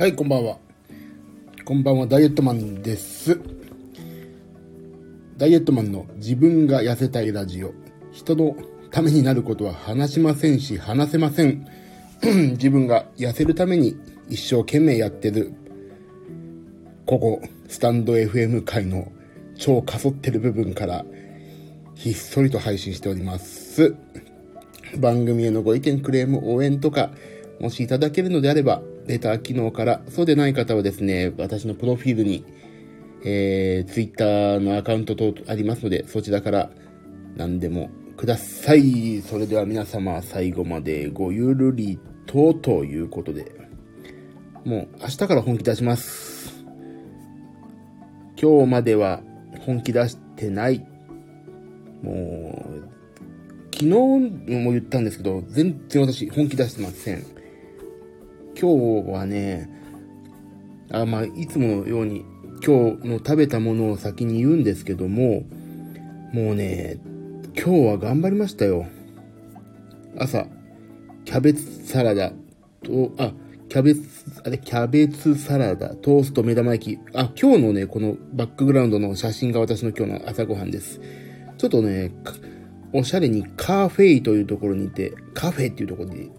はい、こんばんは。こんばんは、ダイエットマンです。ダイエットマンの自分が痩せたいラジオ。人のためになることは話しませんし、話せません。自分が痩せるために一生懸命やってる、ここ、スタンド FM 界の超かそってる部分から、ひっそりと配信しております。番組へのご意見、クレーム、応援とか、もしいただけるのであれば、レター機能から、そうでない方はですね、私のプロフィールに、えー、ツイッターのアカウント等ありますので、そちらから何でもください。それでは皆様、最後までごゆるりと、ということで、もう明日から本気出します。今日までは本気出してない。もう、昨日も言ったんですけど、全然私本気出してません。今日はね、あまあ、いつものように今日の食べたものを先に言うんですけども、もうね、今日は頑張りましたよ。朝、キャベツサラダと、あ、キャベツ、あれ、キャベツサラダ、トースト、目玉焼き。あ、今日のね、このバックグラウンドの写真が私の今日の朝ごはんです。ちょっとね、おしゃれにカフェイというところにいて、カフェっていうところに、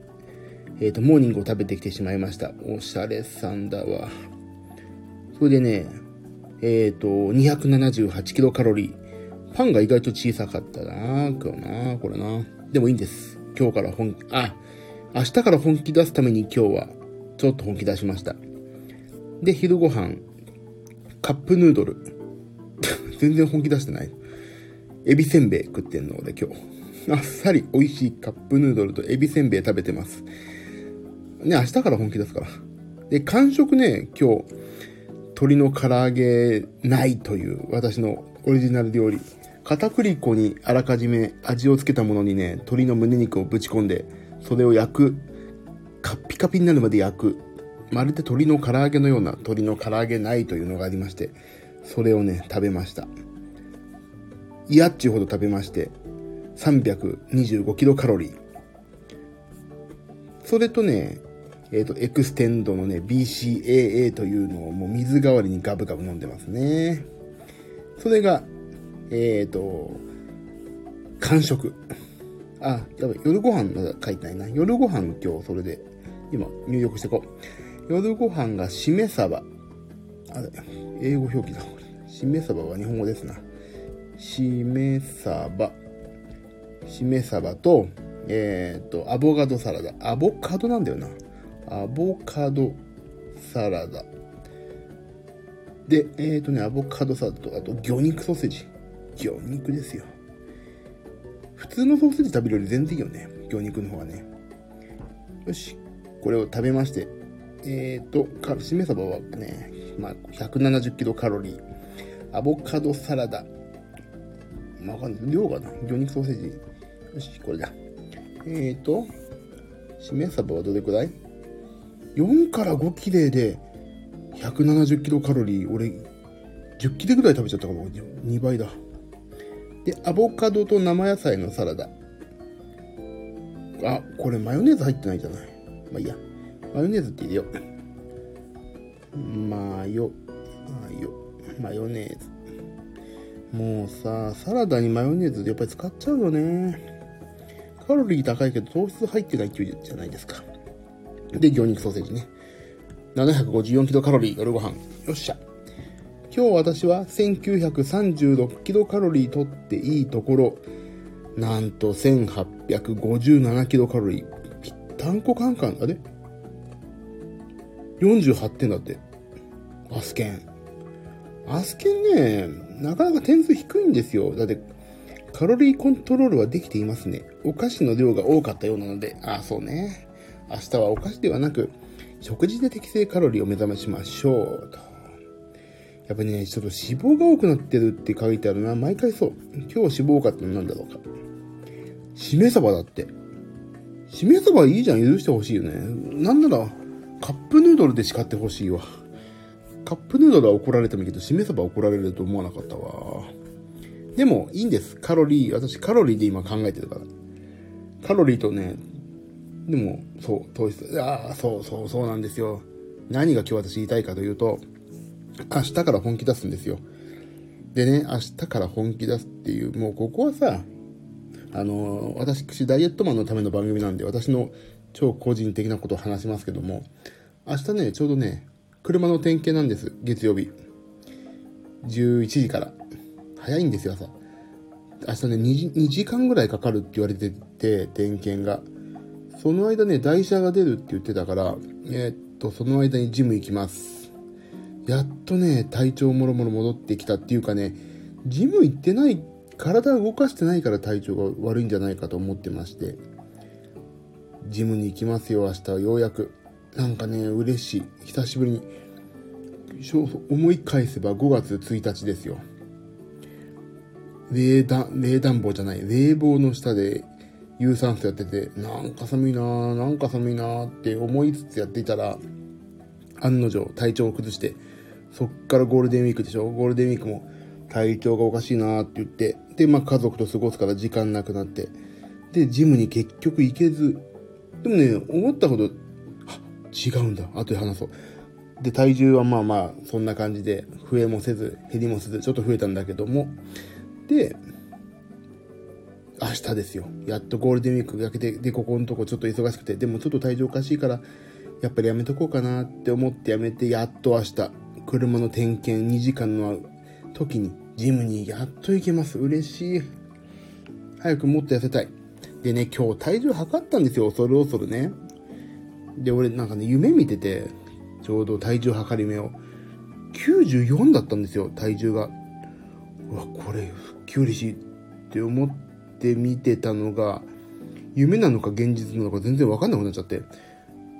えっ、ー、と、モーニングを食べてきてしまいました。おしゃれさんだわ。それでね、えっ、ー、と、278キロカロリー。パンが意外と小さかったな今日なこれな。でもいいんです。今日から本気、あ、明日から本気出すために今日は、ちょっと本気出しました。で、昼ご飯、カップヌードル。全然本気出してない。エビせんべい食ってんの俺今日。あっさり美味しいカップヌードルとエビせんべい食べてます。ね、明日から本気出すから。で、完食ね、今日、鶏の唐揚げないという私のオリジナル料理。片栗粉にあらかじめ味をつけたものにね、鶏の胸肉をぶち込んで、それを焼く。カッピカピになるまで焼く。まるで鶏の唐揚げのような鶏の唐揚げないというのがありまして、それをね、食べました。嫌っちゅうほど食べまして、325キロカロリー。それとね、えっ、ー、と、 XTEND のね、BCAA というのをもう水代わりにガブガブ飲んでますね。それが、えっ、ー、と、間食。あ、やばい、夜ご飯が書いてないな。夜ご飯今日それで、今入力してこう。夜ご飯がしめ鯖。あれ、英語表記だ。しめ鯖は日本語ですな。しめ鯖。しめ鯖と、えっ、ー、と、アボカドサラダ。アボカドなんだよな。アボカドサラダ。で、えっ、ー、とね、アボカドサラダと、あと、魚肉ソーセージ。魚肉ですよ。普通のソーセージ食べるより全然いいよね。魚肉の方がね。よし。これを食べまして。えっ、ー、と、しめ鯖はね、まあ、170キロカロリー。アボカドサラダ。まあ、わかんない。量がな。魚肉ソーセージ。よし、これだ。えっ、ー、と、しめ鯖はどれくらい？?4 から5切れで170キロカロリー。俺、10切れぐらい食べちゃったから2倍だ。で、アボカドと生野菜のサラダ。あ、これマヨネーズ入ってないじゃない。まあいいや。マヨネーズって入れよう。マヨ、マヨ、マヨネーズ。もうさ、サラダにマヨネーズでやっぱり使っちゃうよね。カロリー高いけど糖質入ってないっていうじゃないですか。で、魚肉ソーセージね。754キロカロリー、夜ご飯。よっしゃ。今日私は1936キロカロリー取っていいところ、なんと1857キロカロリー。ぴったんこカンカン、あれ ?48 点だって。アスケン。アスケンね、なかなか点数低いんですよ。だって、カロリーコントロールはできていますね。お菓子の量が多かったようなので、ああ、そうね。明日はお菓子ではなく、食事で適正カロリーを目覚めしましょう。とやっぱね、ちょっと脂肪が多くなってるって書いてあるな。毎回そう。今日脂肪多かったのなんだろうか。しめ鯖だって。しめ鯖いいじゃん。許してほしいよね。なんなら、カップヌードルで叱ってほしいわ。カップヌードルは怒られてもいいけど、しめ鯖怒られると思わなかったわ。でも、いいんです。カロリー、私カロリーで今考えてるから。カロリーとね、でも、そう、糖質。ああ、そうそう、そうなんですよ。何が今日私言いたいかというと、明日から本気出すんですよ。でね、明日から本気出すっていう、もうここはさ、あの、私、ダイエットマンのための番組なんで、私の超個人的なことを話しますけども、明日ね、ちょうどね、車の点検なんです、月曜日。11時から。早いんですよ、朝。明日ね2、2時間ぐらいかかるって言われてて、点検が。その間ね、台車が出るって言ってたから、えー、っと、その間にジム行きます。やっとね、体調もろもろ戻ってきたっていうかね、ジム行ってない、体動かしてないから体調が悪いんじゃないかと思ってまして、ジムに行きますよ、明日はようやく。なんかね、嬉しい。久しぶりに。思い返せば5月1日ですよ。冷暖、冷暖房じゃない、冷房の下で有酸素やってて、なんか寒いなぁ、なんか寒いなぁって思いつつやっていたら、案の定体調を崩して、そっからゴールデンウィークでしょ？ゴールデンウィークも体調がおかしいなぁって言って、で、まあ家族と過ごすから時間なくなって、で、ジムに結局行けず、でもね、思ったほど、あ、違うんだ。後で話そう。で、体重はまあまあ、そんな感じで、増えもせず、減りもせず、ちょっと増えたんだけども、で、明日ですよ。やっとゴールデンウィークが明けて、で、ここのとこちょっと忙しくて、でもちょっと体調おかしいから、やっぱりやめとこうかなって思ってやめて、やっと明日、車の点検2時間の時に、ジムにやっと行けます。嬉しい。早くもっと痩せたい。でね、今日体重測ったんですよ。恐る恐るね。で、俺なんかね、夢見てて、ちょうど体重測り目を。94だったんですよ、体重が。うわ、これ、復帰嬉しいって思って見てたのが、夢なのか現実なのか全然わかんなくなっちゃって、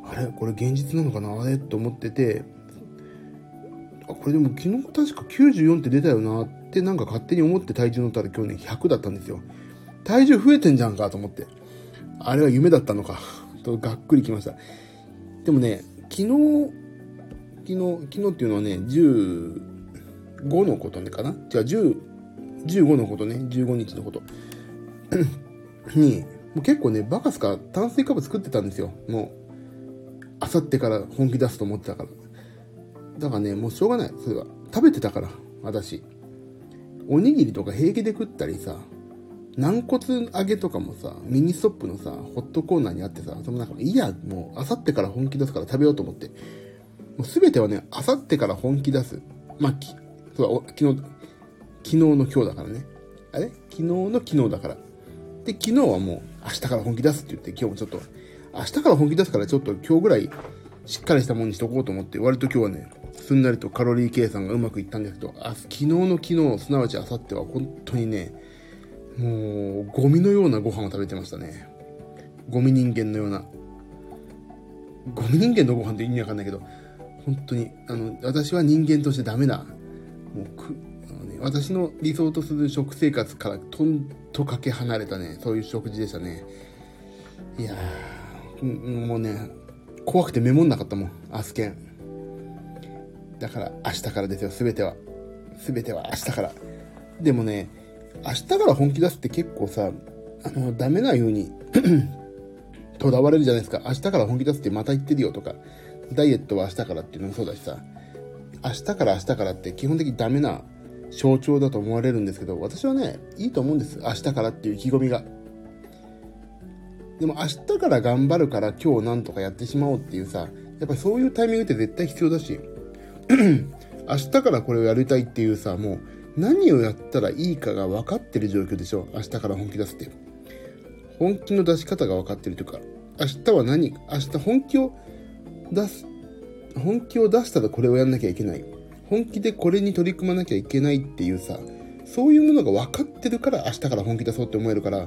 あれ？これ現実なのかな？あれ？と思ってて、あ、これでも昨日確か94って出たよなってなんか勝手に思って体重乗ったら今日ね100だったんですよ。体重増えてんじゃんかと思って。あれは夢だったのか。とがっくりきました。でもね、昨日、昨日、昨日っていうのはね、15のことねかな？違う、10、15のことね、15日のこと。に、もう結構ね、バカすか炭水化物作ってたんですよ。もう、あさってから本気出すと思ってたから。だからね、もうしょうがない。それは。食べてたから、私。おにぎりとか平気で食ったりさ、軟骨揚げとかもさ、ミニストップのさ、ホットコーナーにあってさ、その中いいや、もう、あさってから本気出すから食べようと思って。もうすべてはね、あさってから本気出す。まあ、き、そう昨日、昨日の今日だからね。あれ？昨日の昨日だから。で、昨日はもう、明日から本気出すって言って、今日もちょっと、明日から本気出すからちょっと今日ぐらい、しっかりしたものにしとこうと思って、割と今日はね、すんなりとカロリー計算がうまくいったんですけど、あ昨日の昨日、すなわち明後日は本当にね、もう、ゴミのようなご飯を食べてましたね。ゴミ人間のような。ゴミ人間のご飯って意味わかんないけど、本当に、あの、私は人間としてダメだ。もう、私の理想とする食生活からとんとかけ離れたね、そういう食事でしたね。いやー、もうね、怖くてメモんなかったもん、アスケン。だから明日からですよ、すべては。すべては明日から。でもね、明日から本気出すって結構さ、あの、ダメなように とらわれるじゃないですか。明日から本気出すってまた言ってるよとか、ダイエットは明日からっていうのもそうだしさ、明日から明日からって基本的にダメな象徴だと思われるんですけど、私はね、いいと思うんです。明日からっていう意気込みが。でも明日から頑張るから今日なんとかやってしまおうっていうさ、やっぱりそういうタイミングって絶対必要だし、明日からこれをやりたいっていうさ、もう何をやったらいいかが分かってる状況でしょ。明日から本気出すって。本気の出し方が分かってるというか、明日は何、明日本気を出す、本気を出したらこれをやんなきゃいけない。本気でこれに取り組まなきゃいけないっていうさ、そういうものが分かってるから明日から本気出そうって思えるから、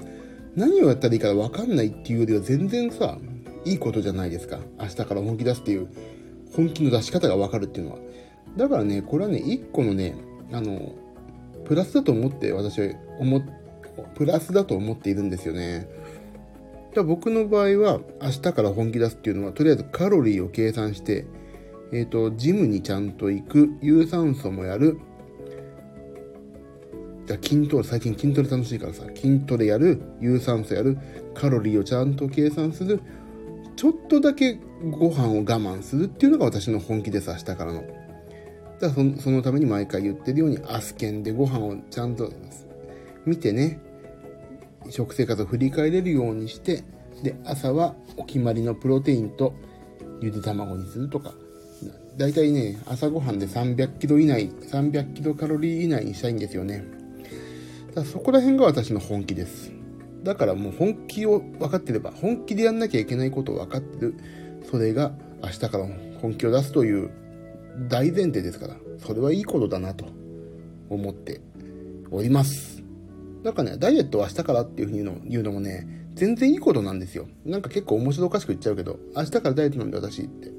何をやったらいいか分かんないっていうよりは全然さ、いいことじゃないですか。明日から本気出すっていう、本気の出し方が分かるっていうのは。だからね、これはね、一個のね、あの、プラスだと思って私は思、プラスだと思っているんですよね。だ僕の場合は、明日から本気出すっていうのは、とりあえずカロリーを計算して、えっ、ー、と、ジムにちゃんと行く、有酸素もやる、じゃ筋トレ、最近筋トレ楽しいからさ、筋トレやる、有酸素やる、カロリーをちゃんと計算する、ちょっとだけご飯を我慢するっていうのが私の本気です、明日からの。だからそのために毎回言ってるように、アスケンでご飯をちゃんと見てね、食生活を振り返れるようにして、で、朝はお決まりのプロテインとゆで卵にするとか、だいたいね、朝ごはんで300キロ以内、300キロカロリー以内にしたいんですよね。だそこら辺が私の本気です。だからもう本気を分かってれば、本気でやんなきゃいけないことを分かってる。それが明日から本気を出すという大前提ですから、それはいいことだなと思っております。だかね、ダイエットは明日からっていうふうに言うのもね、全然いいことなんですよ。なんか結構面白おかしく言っちゃうけど、明日からダイエットなんで私って。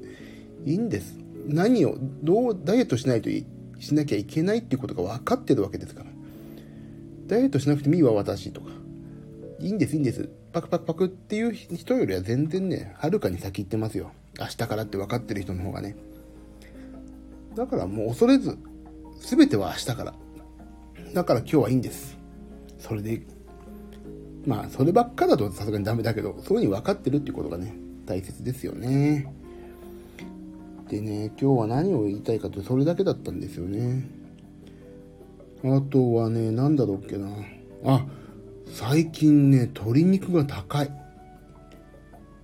いいんです。何を、どうダイエットしないといしなきゃいけないっていうことが分かってるわけですから。ダイエットしなくてもいいわ、私とか。いいんです、いいんです。パクパクパクっていう人よりは全然ね、はるかに先行ってますよ。明日からって分かってる人の方がね。だからもう恐れず、全ては明日から。だから今日はいいんです。それで、まあ、そればっかだとさすがにダメだけど、そういうふうに分かってるっていうことがね、大切ですよね。でね、今日は何を言いたいかと、それだけだったんですよね。あとはね、なんだろうっけな。あ、最近ね、鶏肉が高い。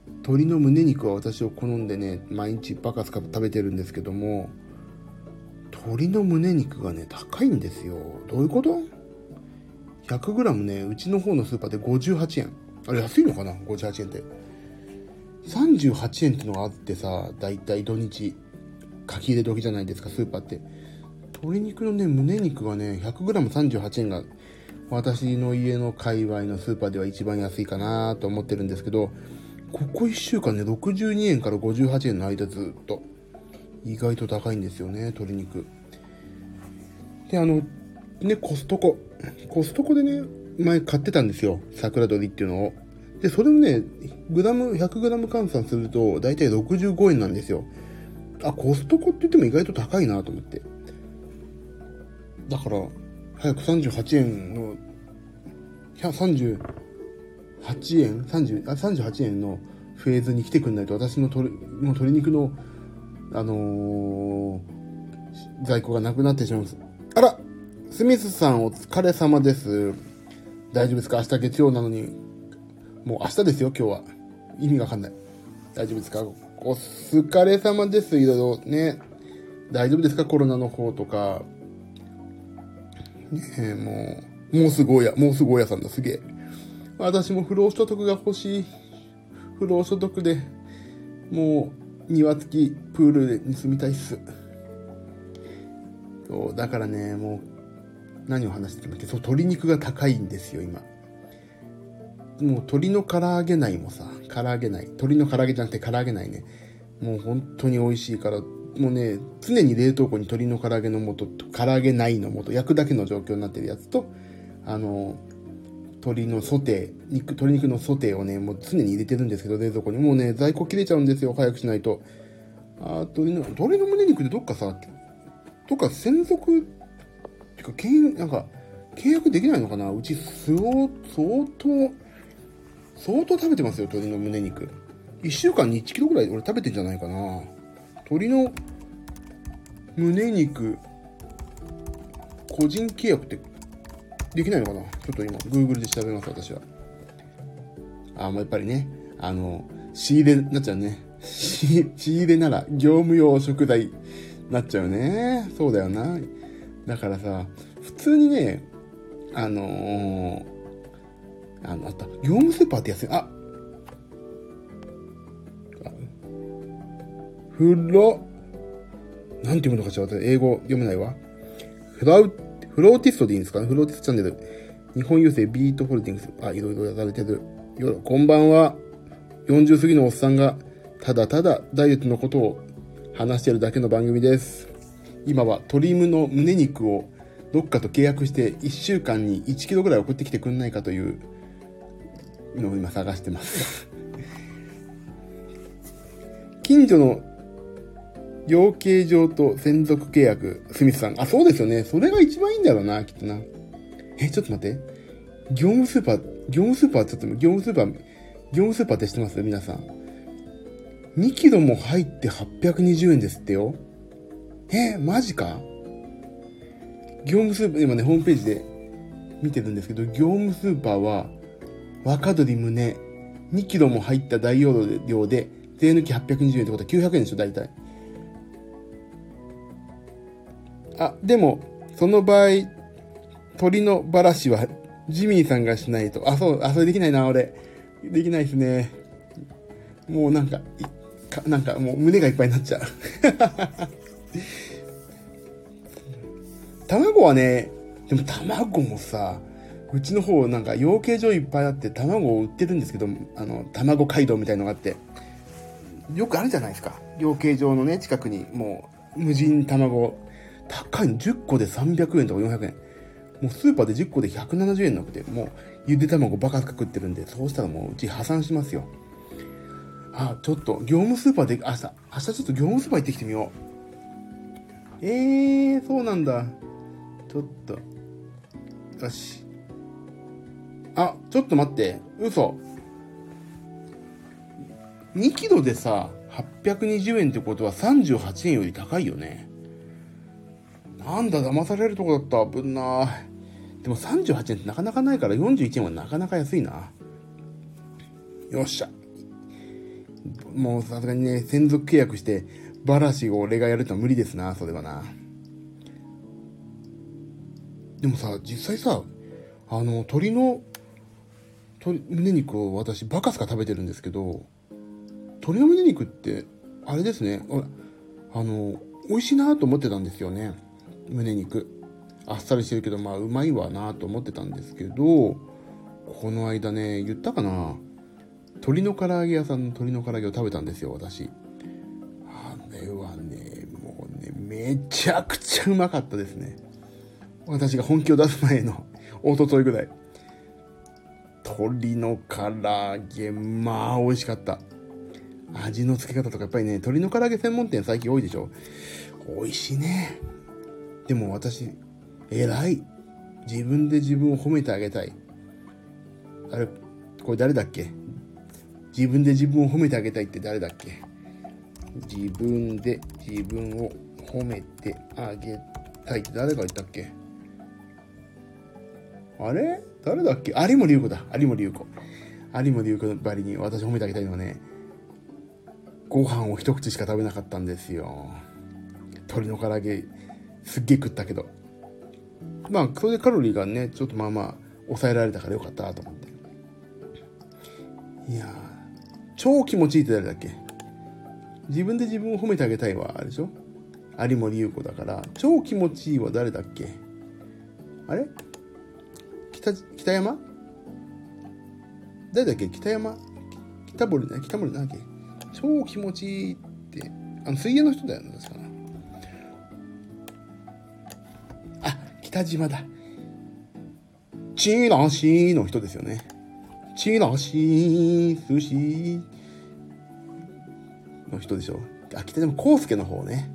鶏の胸肉は私を好んでね、毎日バカスカ食べてるんですけども、鶏の胸肉がね、高いんですよ。どういうこと ?100g ね、うちの方のスーパーで58円。あれ安いのかな ?58 円って。38円ってのがあってさ、だいたい土日、書き入れ時じゃないですか、スーパーって。鶏肉のね、胸肉がね、100g38 円が、私の家の界隈のスーパーでは一番安いかなと思ってるんですけど、ここ1週間ね、62円から58円の間ずっと、意外と高いんですよね、鶏肉。で、あの、ね、コストコ。コストコでね、前買ってたんですよ。桜鶏っていうのを。で、それもね、グラム、100グラム換算すると、だいたい65円なんですよ。あ、コストコって言っても意外と高いなと思って。だから、早く38円の、38円 ?30、あ、38円のフェーズに来てくんないと、私の鶏、もう鶏肉の、あのー、在庫がなくなってしまいます。あらスミスさんお疲れ様です。大丈夫ですか？明日月曜なのにもう明日ですよ、今日は。意味がわかんない。大丈夫ですか？お疲れ様です。いろいろね。大丈夫ですか？コロナの方とか。ねえ、もう、もうすごいや、もうすごいやさんだ、すげえ。私も不労所得が欲しい。不労所得で、もう、庭付きプールに住みたいっす。そう、だからね、もう、何を話してたんだっけそう、鶏肉が高いんですよ、今。もう鶏の唐揚げ内もさ、唐揚げ内、鶏の唐揚げじゃなくて唐揚げ内ね、もう本当に美味しいから、もうね、常に冷凍庫に鶏の唐揚げの素と、唐揚げ内の素、焼くだけの状況になってるやつと、あの、鶏のソテー、肉、鶏肉のソテーをね、もう常に入れてるんですけど、冷蔵庫に。もうね、在庫切れちゃうんですよ、早くしないと。あ、鶏の、鶏の胸肉でどっかさ、どっか専属、ってか、なんか、契約できないのかなうち、相当、相当食べてますよ、鶏の胸肉。1週間に1キロぐらい俺食べてんじゃないかな。鶏の胸肉、個人契約ってできないのかな？ちょっと今、Google で調べます、私は。あ、もうやっぱりね、あの、仕入れなっちゃうね。仕入れなら業務用食材なっちゃうね。そうだよな。だからさ、普通にね、あのー、あの、あった。業務スーパーって安い。あフロ、なんて読むのかしら英語読めないわ。フラウ、フローティストでいいんですか？ねフローティストチャンネル。日本郵政ビートホールディングス。あ、いろいろやられてる。よ、こんばんは。40過ぎのおっさんが、ただただダイエットのことを話してるだけの番組です。今はトリムの胸肉をどっかと契約して1週間に1キロぐらい送ってきてくんないかというのを今探してます近所の養鶏場と専属契約、スミスさん。あ、そうですよね。それが一番いいんだろうな、きっとな。え、ちょっと待って。業務スーパー、業務スーパーちょっと、業務スーパー、業務スーパーって知ってます？皆さん。2キロも入って820円ですってよ。え、マジか？業務スーパー、今ね、ホームページで見てるんですけど、業務スーパーは、若鶏胸、2キロも入った大容量で、税抜き820円ってことは900円でしょ、大体。あ、でも、その場合、鳥のばらしは、ジミーさんがしないと。あ、そう、あ、それできないな、俺。できないですね。もうなんか、かなんかもう胸がいっぱいになっちゃう。卵はね、でも卵もさ、うちの方なんか養鶏場いっぱいあって卵を売ってるんですけど、あの、卵街道みたいのがあって、よくあるじゃないですか。養鶏場のね、近くにもう無人卵、高いの10個で300円とか400円。もうスーパーで10個で170円なくて、もうゆで卵バカか食ってるんで、そうしたらもううち破産しますよ。あ、ちょっと業務スーパーで、明日、明日ちょっと業務スーパー行ってきてみよう。えー、そうなんだ。ちょっと。よし。あ、ちょっと待って。嘘。2キロでさ、820円ってことは38円より高いよね。なんだ、騙されるとこだった。ぶんなでも38円ってなかなかないから41円はなかなか安いな。よっしゃ。もうさすがにね、専属契約して、バラシを俺がやるとは無理ですな、それはな。でもさ、実際さ、あの、鶏の、鶏胸肉を私、バカスカ食べてるんですけど、鶏の胸肉って、あれですね、あの、美味しいなと思ってたんですよね。胸肉。あっさりしてるけど、まあ、うまいわなと思ってたんですけど、この間ね、言ったかな鶏の唐揚げ屋さんの鶏の唐揚げを食べたんですよ、私。あれはね、もうね、めちゃくちゃうまかったですね。私が本気を出す前の、おとといぐらい。鶏の唐揚げ、まあ美味しかった。味の付け方とかやっぱりね、鶏の唐揚げ専門店最近多いでしょ。美味しいね。でも私、偉い。自分で自分を褒めてあげたい。あれ、これ誰だっけ？自分で自分を褒めてあげたいって誰だっけ？自分で自分を褒めてあげたいって誰が言ったっけ？あれ？誰だっけ？有森優子だ。有森優子。有森優子のばりに私褒めてあげたいのはね、ご飯を一口しか食べなかったんですよ。鶏の唐揚げ、すっげえ食ったけど。まあ、それでカロリーがね、ちょっとまあまあ、抑えられたからよかったと思って。いや、超気持ちいいって誰だっけ？自分で自分を褒めてあげたいは、あれでしょ？有森優子だから、超気持ちいいは誰だっけ？あれ？北、北山？誰だっけ？北山？北森ね北森なんだっけ？超気持ちいいって、あの、水泳の人だよね、確かな。あ、北島だ。チーラシーの人ですよね。チーラシー、寿司の人でしょ？あ、北島康介の方ね。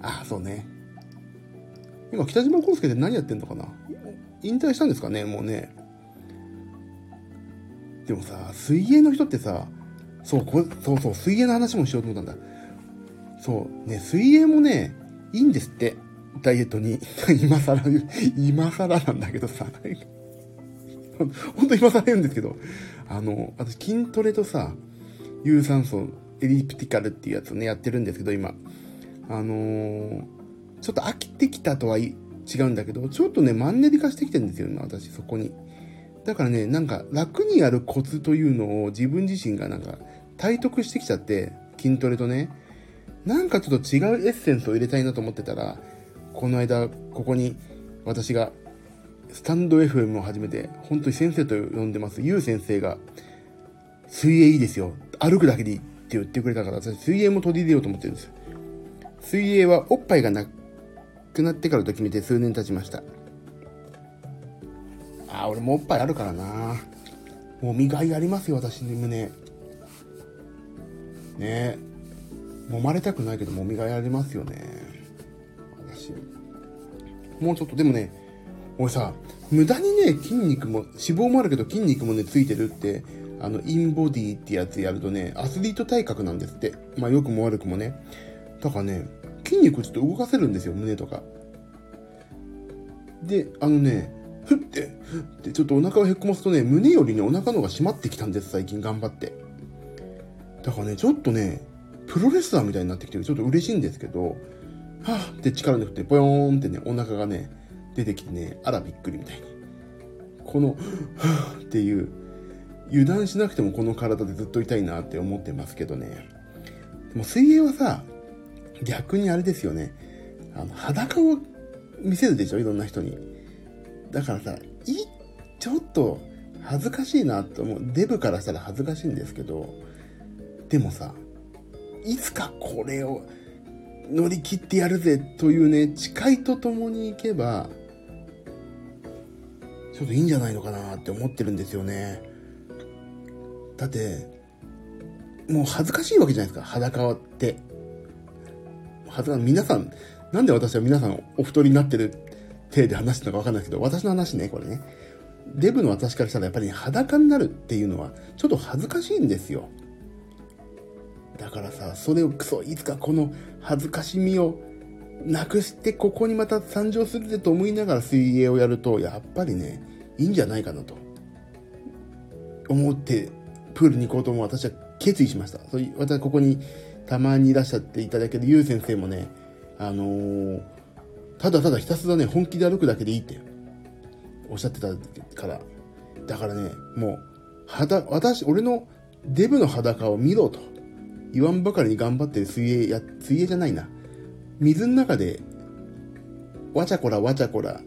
あ、そうね。今、北島康介って何やってんのかな？引退したんですかね？もうね。でもさ、水泳の人ってさ、そうこそうそう、水泳の話もしようと思ったんだ。そう、ね、水泳もね、いいんですって。ダイエットに。今更、今更なんだけどさ、ほんと今更言うんですけど、あの、私筋トレとさ、有酸素エリプティカルっていうやつをね、やってるんですけど、今。あのー、ちょっと飽きてきたとは違うんだけど、ちょっとね、マンネリ化してきてるんですよ、今、私、そこに。だからね、なんか楽にやるコツというのを自分自身がなんか体得してきちゃって、筋トレとね、なんかちょっと違うエッセンスを入れたいなと思ってたら、この間、ここに私がスタンド FM を始めて、本当に先生と呼んでます、ゆう先生が、水泳いいですよ。歩くだけでいいって言ってくれたから、私水泳も取り入れようと思ってるんです。水泳はおっぱいがなくなってからと決めて数年経ちました。あ、俺もおっぱいあるからな。もみがいありますよ、私の胸。ね揉まれたくないけど、もみがいありますよね。私。もうちょっと、でもね、俺さ、無駄にね、筋肉も、脂肪もあるけど筋肉もね、ついてるって、あの、インボディってやつやるとね、アスリート体格なんですって。まあ、良くも悪くもね。だからね、筋肉ちょっと動かせるんですよ、胸とか。で、あのね、ふって、ふってちょっとお腹をへっこますとね、胸よりね、お腹の方が締まってきたんです、最近頑張って。だからね、ちょっとね、プロレスラーみたいになってきてる。ちょっと嬉しいんですけど、はぁって力抜くて、ボヨーンってね、お腹がね、出てきてね、あらびっくりみたいに。この、はぁっていう、油断しなくてもこの体でずっといたいなって思ってますけどね。でも水泳はさ、逆にあれですよね。あの、裸を見せるでしょ？いろんな人に。だからさ、い、ちょっと恥ずかしいなと思う。デブからしたら恥ずかしいんですけど、でもさ、いつかこれを乗り切ってやるぜというね、誓いとともに行けば、ちょっといいんじゃないのかなって思ってるんですよね。だって、もう恥ずかしいわけじゃないですか、裸って。恥ずか皆さん、なんで私は皆さんお太りになってる体で話してるのかわかんないけど、私の話ね、これね。デブの私からしたらやっぱり、ね、裸になるっていうのは、ちょっと恥ずかしいんですよ。だからさ、それをクソ、いつかこの恥ずかしみをなくして、ここにまた参上するぜと思いながら水泳をやると、やっぱりね、いいんじゃないかなと。思って、プールに行こうとも私は決意しました。そういう、私ここにたまにいらっしゃっていただけるゆう先生もね、あのー、ただただひたすらね、本気で歩くだけでいいっておっしゃってたから。だからね、もう、肌、私、俺のデブの裸を見ろと。言わんばかりに頑張ってる水泳や、水泳じゃないな。水の中で、わちゃこらわちゃこら、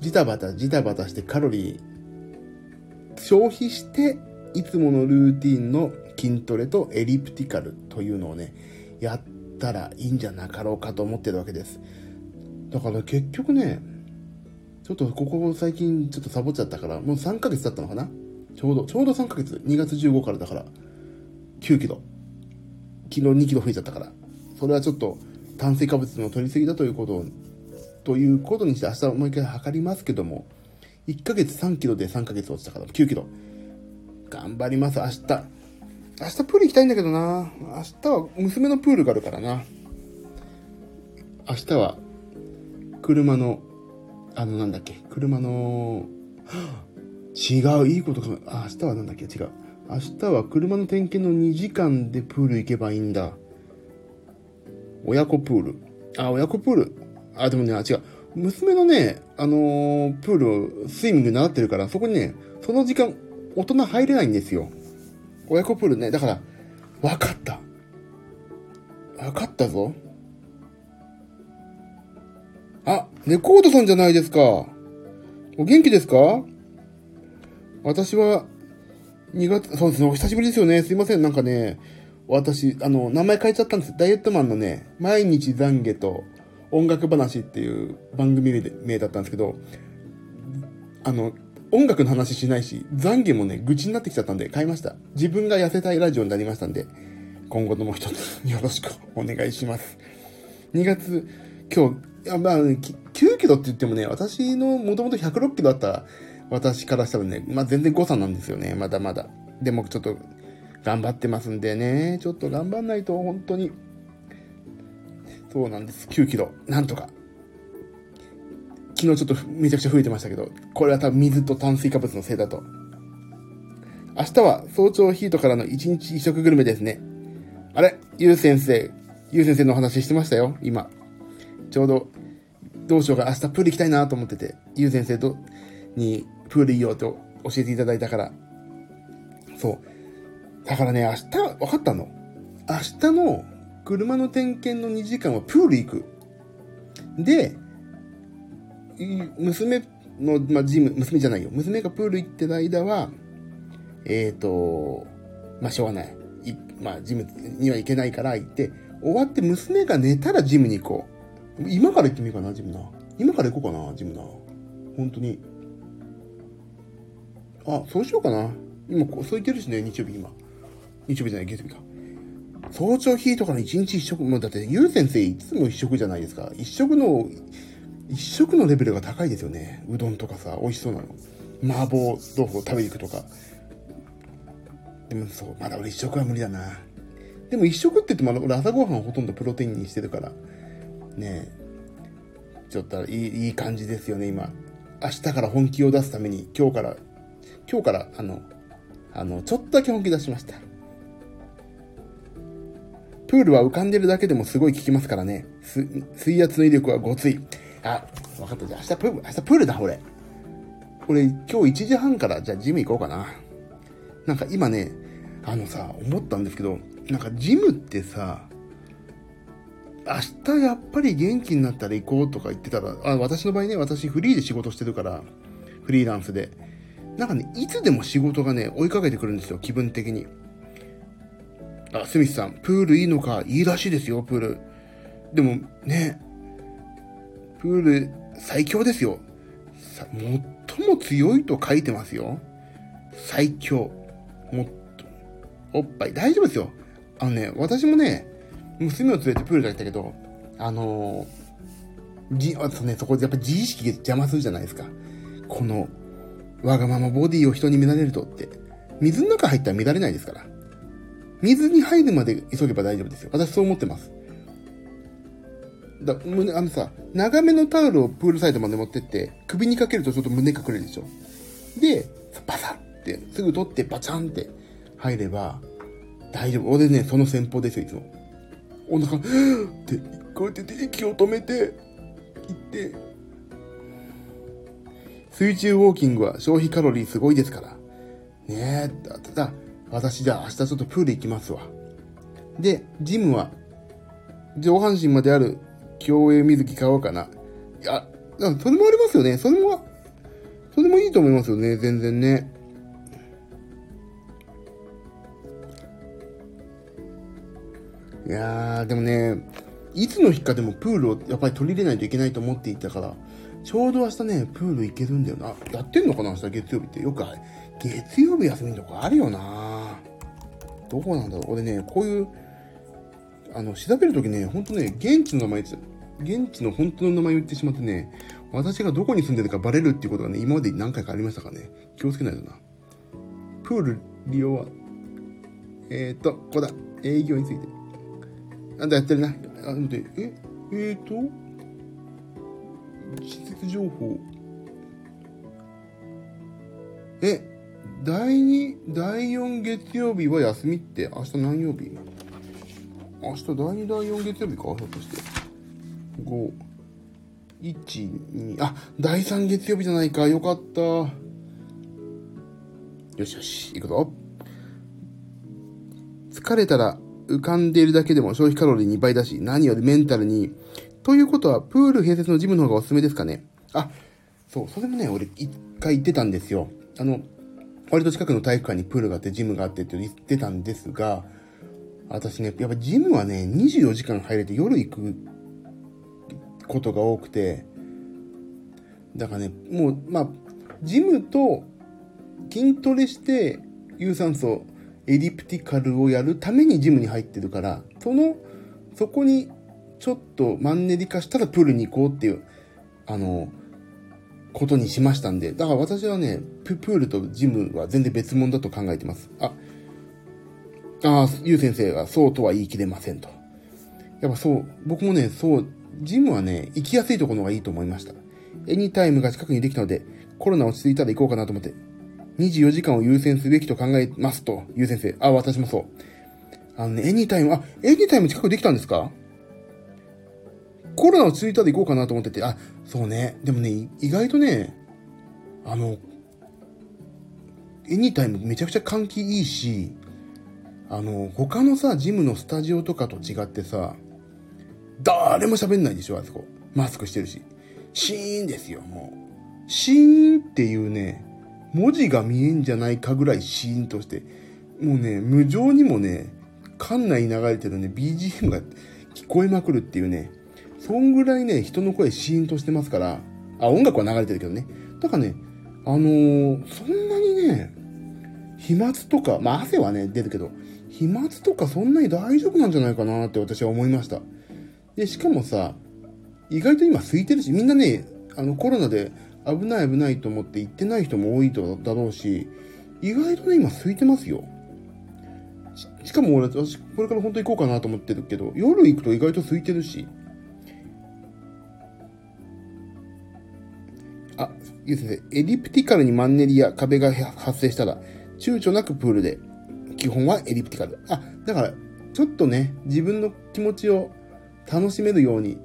ジタバタジタバタしてカロリー消費して、いつものルーティンの筋トレとエリプティカルというのをね、やったらいいんじゃなかろうかと思ってるわけです。だから結局ね、ちょっとここ最近ちょっとサボっちゃったから、もう3ヶ月経ったのかな？ちょうど、ちょうど3ヶ月。2月15からだから、9キロ。昨日2キロ増えちゃったから。それはちょっと炭水化物の取りすぎだということを、ということにして明日もう一回測りますけども、1ヶ月3キロで3ヶ月落ちたから9キロ。頑張ります、明日。明日プール行きたいんだけどな。明日は娘のプールがあるからな。明日は車の、あの、なんだっけ、車の、違う、いいことか、あ、明日はなんだっけ、違う。明日は車の点検の2時間でプール行けばいいんだ。親子プール。あ、親子プール。あ、でもね、あ、違う。娘のね、あのー、プールを、スイミング習ってるから、そこにね、その時間、大人入れないんですよ。親子プールね。だから、わかった。わかったぞ。あ、レコードさんじゃないですか。お元気ですか？私は、2月、そうですね、お久しぶりですよね。すいません、なんかね、私、あの、名前変えちゃったんです。ダイエットマンのね、毎日懺悔と音楽話っていう番組名だったんですけど、あの、音楽の話しないし、懺悔もね、愚痴になってきちゃったんで、変えました。自分が痩せたいラジオになりましたんで、今後とも一つよろしくお願いします。2月、今日、いやまあ、9キロって言ってもね、私のもともと106キロだった私からしたらね、まあ全然誤差なんですよね、まだまだ。でもちょっと頑張ってますんでね、ちょっと頑張んないと本当に。そうなんです。9キロ。なんとか。昨日ちょっとめちゃくちゃ増えてましたけど、これは多分水と炭水化物のせいだと。明日は早朝ヒートからの1日1食グルメですね。あれ？ゆう先生、ゆう先生のお話してましたよ、今。ちょうど、どうしようか、明日プール行きたいなと思ってて、ゆう先生と、にプールいいよと教えていただいたから。そう。だからね、明日、分かったの明日の車の点検の2時間はプール行く。で、娘の、まあ、ジム、娘じゃないよ。娘がプール行ってる間は、えっ、ー、と、まあ、しょうがない。いまあ、ジムには行けないから行って、終わって娘が寝たらジムに行こう。今から行ってみようかな、ジムな。今から行こうかな、ジムな。本当に。あ、そうしようかな。今、そう言ってるしね、日曜日今。日曜日じゃない、月曜日か。早朝ヒートから一日一食、もうだって、ゆう先生いつも一食じゃないですか。一食の、一食のレベルが高いですよね。うどんとかさ、美味しそうなの。麻婆豆腐を食べに行くとか。でもそう、まだ俺一食は無理だな。でも一食って言っても俺朝ごはんほとんどプロテインにしてるから、ねえちょっといいいい感じですよね、今。明日から本気を出すために、今日から、今日から、あの、あの、ちょっとだけ本気出しました。プールは浮かんでるだけでもすごい効きますからね。水圧の威力はごつい。あ、わかった。じゃあ明日プール、明日プールだ、俺。俺、今日1時半からじゃあジム行こうかな。なんか今ね、あのさ、思ったんですけど、なんかジムってさ、明日やっぱり元気になったら行こうとか言ってたら、あ、私の場合ね、私フリーで仕事してるから、フリーランスで。なんかね、いつでも仕事がね、追いかけてくるんですよ、気分的に。あ、スミスさん、プールいいのか、いいらしいですよ、プール。でも、ね、プール最強ですよ。最も強いと書いてますよ。最強。もっと、おっぱい、大丈夫ですよ。あのね、私もね、娘を連れてプールだったけど、あのー、じ、あとね、そこでやっぱ自意識が邪魔するじゃないですか。この、わがままボディを人に見られるとって。水の中入ったら見られないですから。水に入るまで急げば大丈夫ですよ。私そう思ってます。だ、胸、あのさ、長めのタオルをプールサイドまで持ってって、首にかけるとちょっと胸隠れるでしょ。で、バサってすぐ取ってバチャンって入れば大丈夫。俺ね、その戦法ですよ、いつも。お腹、って、こうやって息を止めて、行って、水中ウォーキングは消費カロリーすごいですから。ねえだ、ただ、私じゃあ明日ちょっとプール行きますわ。で、ジムは、上半身まである競泳水着買おうかな。いや、それもありますよね。それも、それもいいと思いますよね、全然ね。いやー、でもね、いつの日かでもプールをやっぱり取り入れないといけないと思っていたから、ちょうど明日ね、プール行けるんだよな。やってんのかな明日月曜日って。よく、月曜日休みとこあるよなどこなんだろう俺ね、こういう、あの、調べるときね、ほんとね、現地の名前、現地の本当の名前を言ってしまってね、私がどこに住んでるかバレるっていうことがね、今まで何回かありましたからね。気をつけないとな。プール利用は、えーと、ここだ。営業について。なんだやってるな。あ、待って、え、えーと、施設情報。え、第2、第4月曜日は休みって明日何曜日？明日第2、第4月曜日かひょっとして。5、1、2、あ、第3月曜日じゃないか。よかった。よしよし、行くぞ。疲れたら浮かんでいるだけでも消費カロリー2倍だし、何よりメンタルに。ということは、プール併設のジムの方がおすすめですかねあ、そう、それもね、俺一回言ってたんですよ。あの、割と近くの体育館にプールがあって、ジムがあってって言ってたんですが、私ね、やっぱジムはね、24時間入れて夜行くことが多くて、だからね、もう、まあ、ジムと筋トレして有酸素エリプティカルをやるためにジムに入ってるから、その、そこにちょっとマンネリ化したらプールに行こうっていう、あの、ことにしましたんで、だから私はね、プールとジムは全然別物だと考えてます。あ、ああ、ゆう先生がそうとは言い切れませんと。やっぱそう、僕もね、そう、ジムはね、行きやすいところがいいと思いました。エニタイムが近くにできたので、コロナ落ち着いたら行こうかなと思って24時間を優先すべきと考えますという先生。あ、私もそう。あのね、エニタイム、あ、エニタイム近くできたんですか？コロナをツイッターで行こうかなと思ってて、あ、そうね。でもね、意外とね、あの、エニタイムめちゃくちゃ換気いいし、あの、他のさ、ジムのスタジオとかと違ってさ、誰も喋んないでしょ、あそこ。マスクしてるし。シーンですよ、もう。シーンっていうね、文字が見えんじゃないかぐらいシーンとして、もうね、無情にもね、館内に流れてるね、BGM が聞こえまくるっていうね、そんぐらいね、人の声シーンとしてますから、あ、音楽は流れてるけどね。だからね、あのー、そんなにね、飛沫とか、まあ汗はね、出るけど、飛沫とかそんなに大丈夫なんじゃないかなって私は思いました。で、しかもさ、意外と今空いてるし、みんなね、あのコロナで危ない危ないと思って行ってない人も多いとだろうし、意外とね、今空いてますよ。しかも俺、私、これから本当に行こうかなと思ってるけど、夜行くと意外と空いてるし。あ、ゆう先生、エリプティカルにマンネリや壁が発生したら、躊躇なくプールで、基本はエリプティカル。あ、だから、ちょっとね、自分の気持ちを楽しめるように、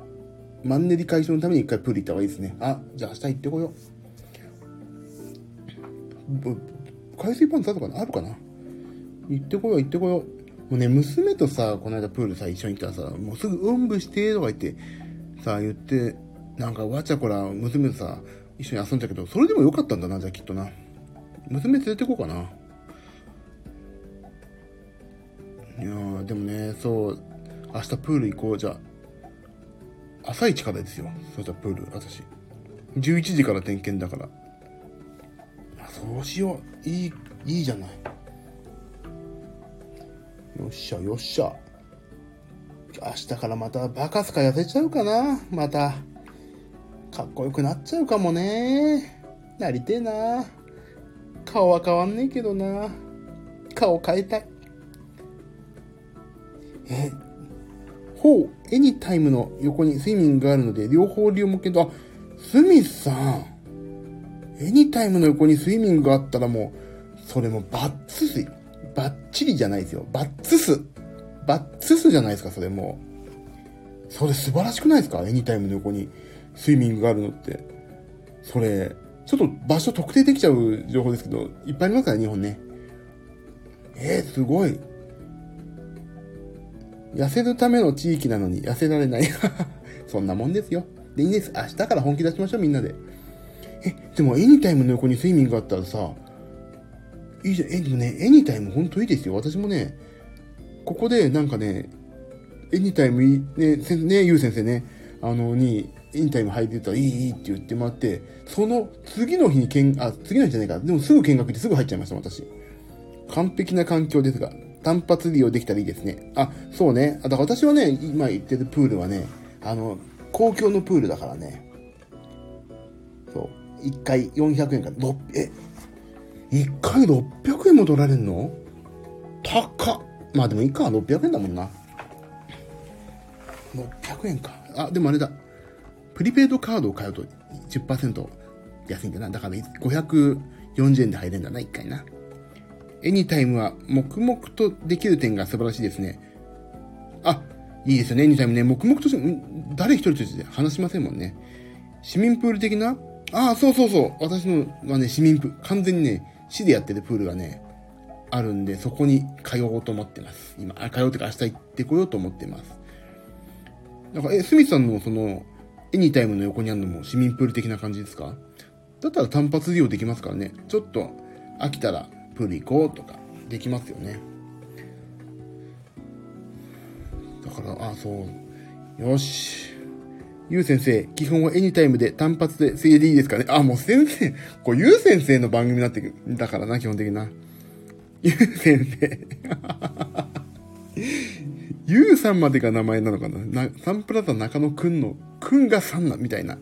マンネリ解消のために一回プール行った方がいいですね。あ、じゃあ明日行ってこよう。海水パンツあるかな？あるかな？行ってこよう、行ってこよう。もうね、娘とさ、この間プールさ、一緒に行ったらさ、もうすぐ、おんぶしてとか言って、さ、言って、なんかわちゃこら、娘とさ、一緒に遊んだけど、それでもよかったんだな、じゃあきっとな。娘連れてこうかな。いや、でもね、そう、明日プール行こう、じゃあ。朝一からですよ。そしたらプール、私。11時から点検だから。そうしよう。いい、いいじゃない。よっしゃ、よっしゃ。明日からまたバカスカ痩せちゃうかなまた。かっこよくなっちゃうかもね。なりてえな。顔は変わんねえけどな。顔変えたい。え、ほう、エニタイムの横にスイミングがあるので、両方利用もけど、あ、スミスさん。エニタイムの横にスイミングがあったらもう、それもバッツス、バッチリじゃないですよ。バッツス。バッツスじゃないですか、それもう。それ素晴らしくないですか？エニタイムの横にスイミングがあるのって。それ、ちょっと場所特定できちゃう情報ですけど、いっぱいありますから、日本ね。えー、すごい。痩せるための地域なのに痩せられない。そんなもんですよ。で、いいです。明日から本気出しましょう、みんなで。え、でも、エニタイムの横にスイミングがあったらさ、いいじゃん。え、でもね、エニタイムほんといいですよ。私もね、ここでなんかね、エニタイムいい、ね、せね、ゆう先生ね、あの、に、エニタイム入ってたらいい、いいって言ってもらって、その次の日に見、あ、次の日じゃないか。でもすぐ見学行ってすぐ入っちゃいました、私。完璧な環境ですが、単発利用できたらいいですね。あ、そうね。あだから私はね、今言ってるプールはね、あの、公共のプールだからね。そう。1回400円から、6、え、1回600円も取られんの？高っ。まあでもいいか、600円だもんな。600円か。あ、でもあれだ。プリペイドカードを買うと10%安いんだな。だから540円で入れるんだな、1回な。エニタイムは黙々とできる点が素晴らしいですね。あ、いいですよね、エニタイムね。黙々として、誰一人として話しませんもんね。市民プール的な？ああ、そうそうそう。私のはね、市民プール。完全にね、市でやってるプールがね、あるんで、そこに通おうと思ってます。今、あ通うとか明日行ってこようと思ってます。だから、え、スミスさんのその、エニタイムの横にあるのも市民プール的な感じですか？だったら単発利用できますからね。ちょっと飽きたらプール行こうとかできますよね。だから、あ、そう。よし。ゆう先生、基本はエニタイムで単発で水泳でいいですかねあ、もう先生、こう、ゆう先生の番組になってくるだからな、基本的な。ゆう先生。ゆうさんまでが名前なのかななサンプラザ中野くんの、くんがさんな、みたいな。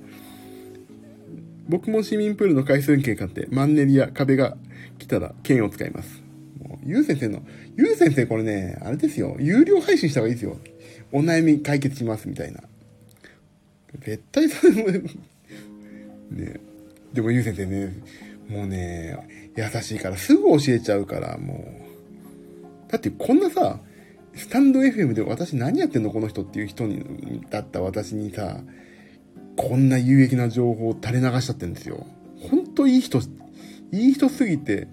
僕も市民プールの回数券買って、マンネリや壁が来たら剣を使います。もう、ゆう先生の、ゆう先生これね、あれですよ。有料配信した方がいいですよ。お悩み解決しますみたいな。絶対それも ね、でもゆう先生ね、もうね、優しいからすぐ教えちゃうから、もう。だってこんなさ、スタンド FM で私何やってんのこの人っていう人に、だった私にさ、こんな有益な情報を垂れ流しちゃってるんですよ。ほんといい人いい人すぎて、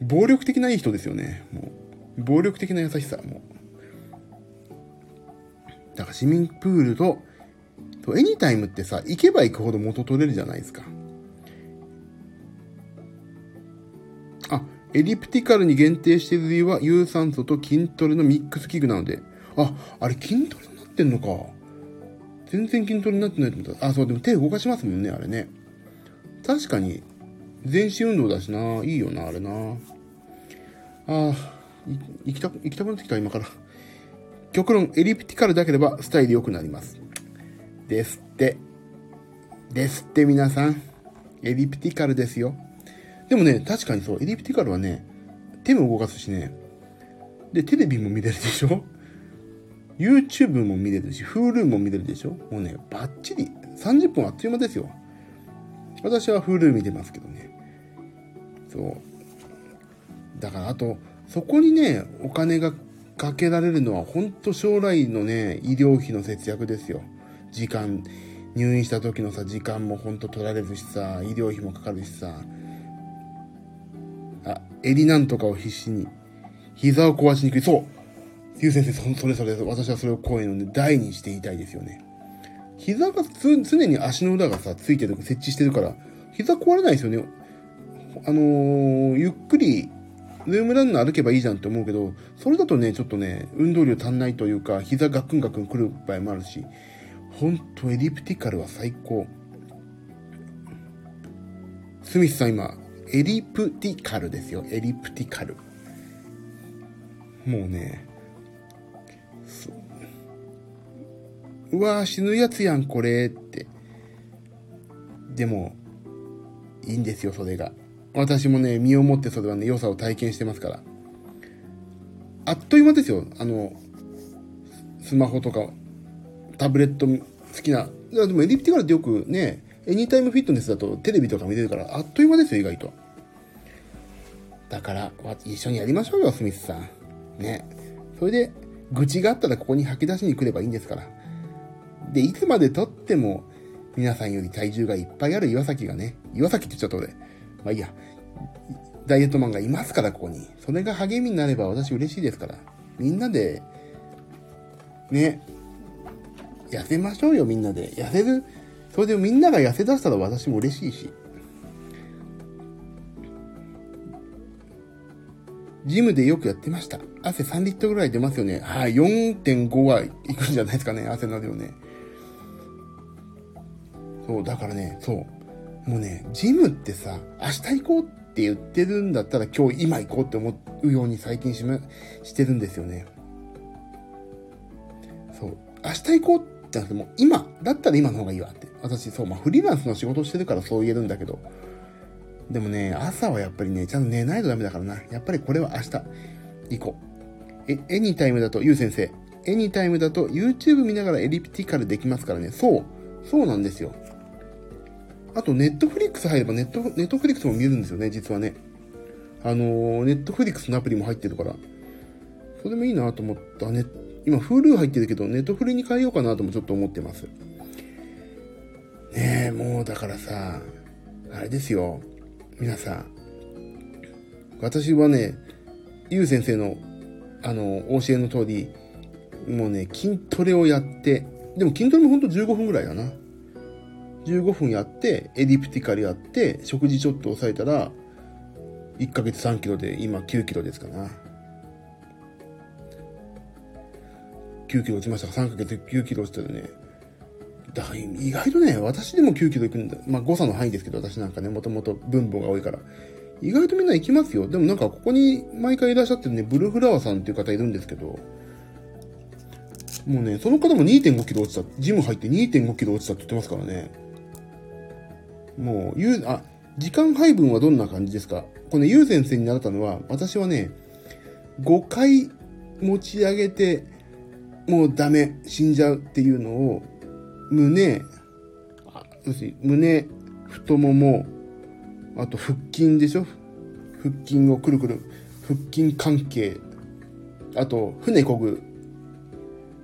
暴力的ないい人ですよね。もう、暴力的な優しさ、もう。だから市民プールと、とエニタイムってさ、行けば行くほど元取れるじゃないですか。あ、エリプティカルに限定している理由は有酸素と筋トレのミックス器具なので。あ、あれ筋トレになってんのか。全然筋トレになってないと思った。あ、そう、でも手動かしますもんね、あれね。確かに、全身運動だしな。いいよな、あれな。ああ、行きた、行きたくなってきた、今から。極論、エリプティカルだければスタイル良くなります。ですって。ですって皆さん。エリプティカルですよ。でもね、確かにそう、エリプティカルはね、手も動かすしね、で、テレビも見れるでしょ ?YouTube も見れるし、Hulu も見れるでしょ？もうね、バッチリ。30分あっという間ですよ。私は Hulu 見てますけど。そう。だから、あと、そこにね、お金がかけられるのは、本当将来のね、医療費の節約ですよ。時間、入院した時のさ、時間もほんと取られるしさ、医療費もかかるしさ、あ、襟なんとかを必死に、膝を壊しにくい。そうゆう先生、それそれ、私はそれをこういので大にして言いたいですよね。膝が常に足の裏がさ、ついてる、設置してるから、膝壊れないですよね。あのー、ゆっくり、ルームランナー歩けばいいじゃんって思うけど、それだとね、ちょっとね、運動量足んないというか、膝ガクンガクン来る場合もあるし、ほんとエリプティカルは最高。スミスさん今、エリプティカルですよ。エリプティカル。もうね、ううわー死ぬやつやん、これって。でも、いいんですよ、それが。私もね、身をもってそれはね、良さを体験してますから。あっという間ですよ。あの、スマホとか、タブレット好きな。でもエリプティカルってよくね、エニタイムフィットネスだとテレビとか見れるから、あっという間ですよ、意外と。だから、一緒にやりましょうよ、スミスさん。ね。それで、愚痴があったらここに吐き出しに来ればいいんですから。で、いつまでとっても、皆さんより体重がいっぱいある岩崎がね、岩崎って言っちゃった俺。まあいいや。ダイエットマンがいますから、ここに。それが励みになれば私嬉しいですから。みんなで、ね、痩せましょうよ、みんなで。痩せる、それでみんなが痩せ出したら私も嬉しいし。ジムでよくやってました。汗3リットルぐらい出ますよね。はい、4.5はいくんじゃないですかね、汗の量ね。そう、だからね、そう。もうね、ジムってさ、明日行こうって言ってるんだったら今日今行こうって思うように最近しめ、してるんですよね。そう。明日行こうってなくても今、だったら今の方がいいわって。私、そう、まあフリーランスの仕事してるからそう言えるんだけど。でもね、朝はやっぱりね、ちゃんと寝ないとダメだからな。やっぱりこれは明日行こう。え、エニタイムだと、ゆう先生。エニタイムだと YouTube 見ながら elliptical できますからね。そう。そうなんですよ。あと、ネットフリックス入ればネット、ネットフリックスも見えるんですよね、実はね。あの、ネットフリックスのアプリも入ってるから。それもいいなと思った。ね、今、Hulu 入ってるけど、ネットフリに変えようかなともちょっと思ってます。ねえ、もうだからさ、あれですよ。皆さん。私はね、ゆう先生の、あの、教えの通り、もうね、筋トレをやって、でも筋トレもほんと15分ぐらいだな。15分やって、エリプティカルやって、食事ちょっと抑えたら、1ヶ月3キロで、今9キロですかな。9キロ落ちましたか ?3 ヶ月で9キロ落ちたらね。だから意外とね、私でも9キロ行くんだ。まあ誤差の範囲ですけど、私なんかね、もともと分母が多いから。意外とみんな行きますよ。でもなんかここに毎回いらっしゃってるね、ブルーフラワーさんっていう方いるんですけど、もうね、その方も2.5キロ落ちた。ジム入って2.5キロ落ちたって言ってますからね。もう、ゆう、あ、時間配分はどんな感じですか？このゆう先生に習ったのは、私はね、5回持ち上げて、もうダメ、死んじゃうっていうのを、胸、要するに胸、太もも、あと腹筋でしょ？腹筋をくるくる、腹筋関係、あと船こぐ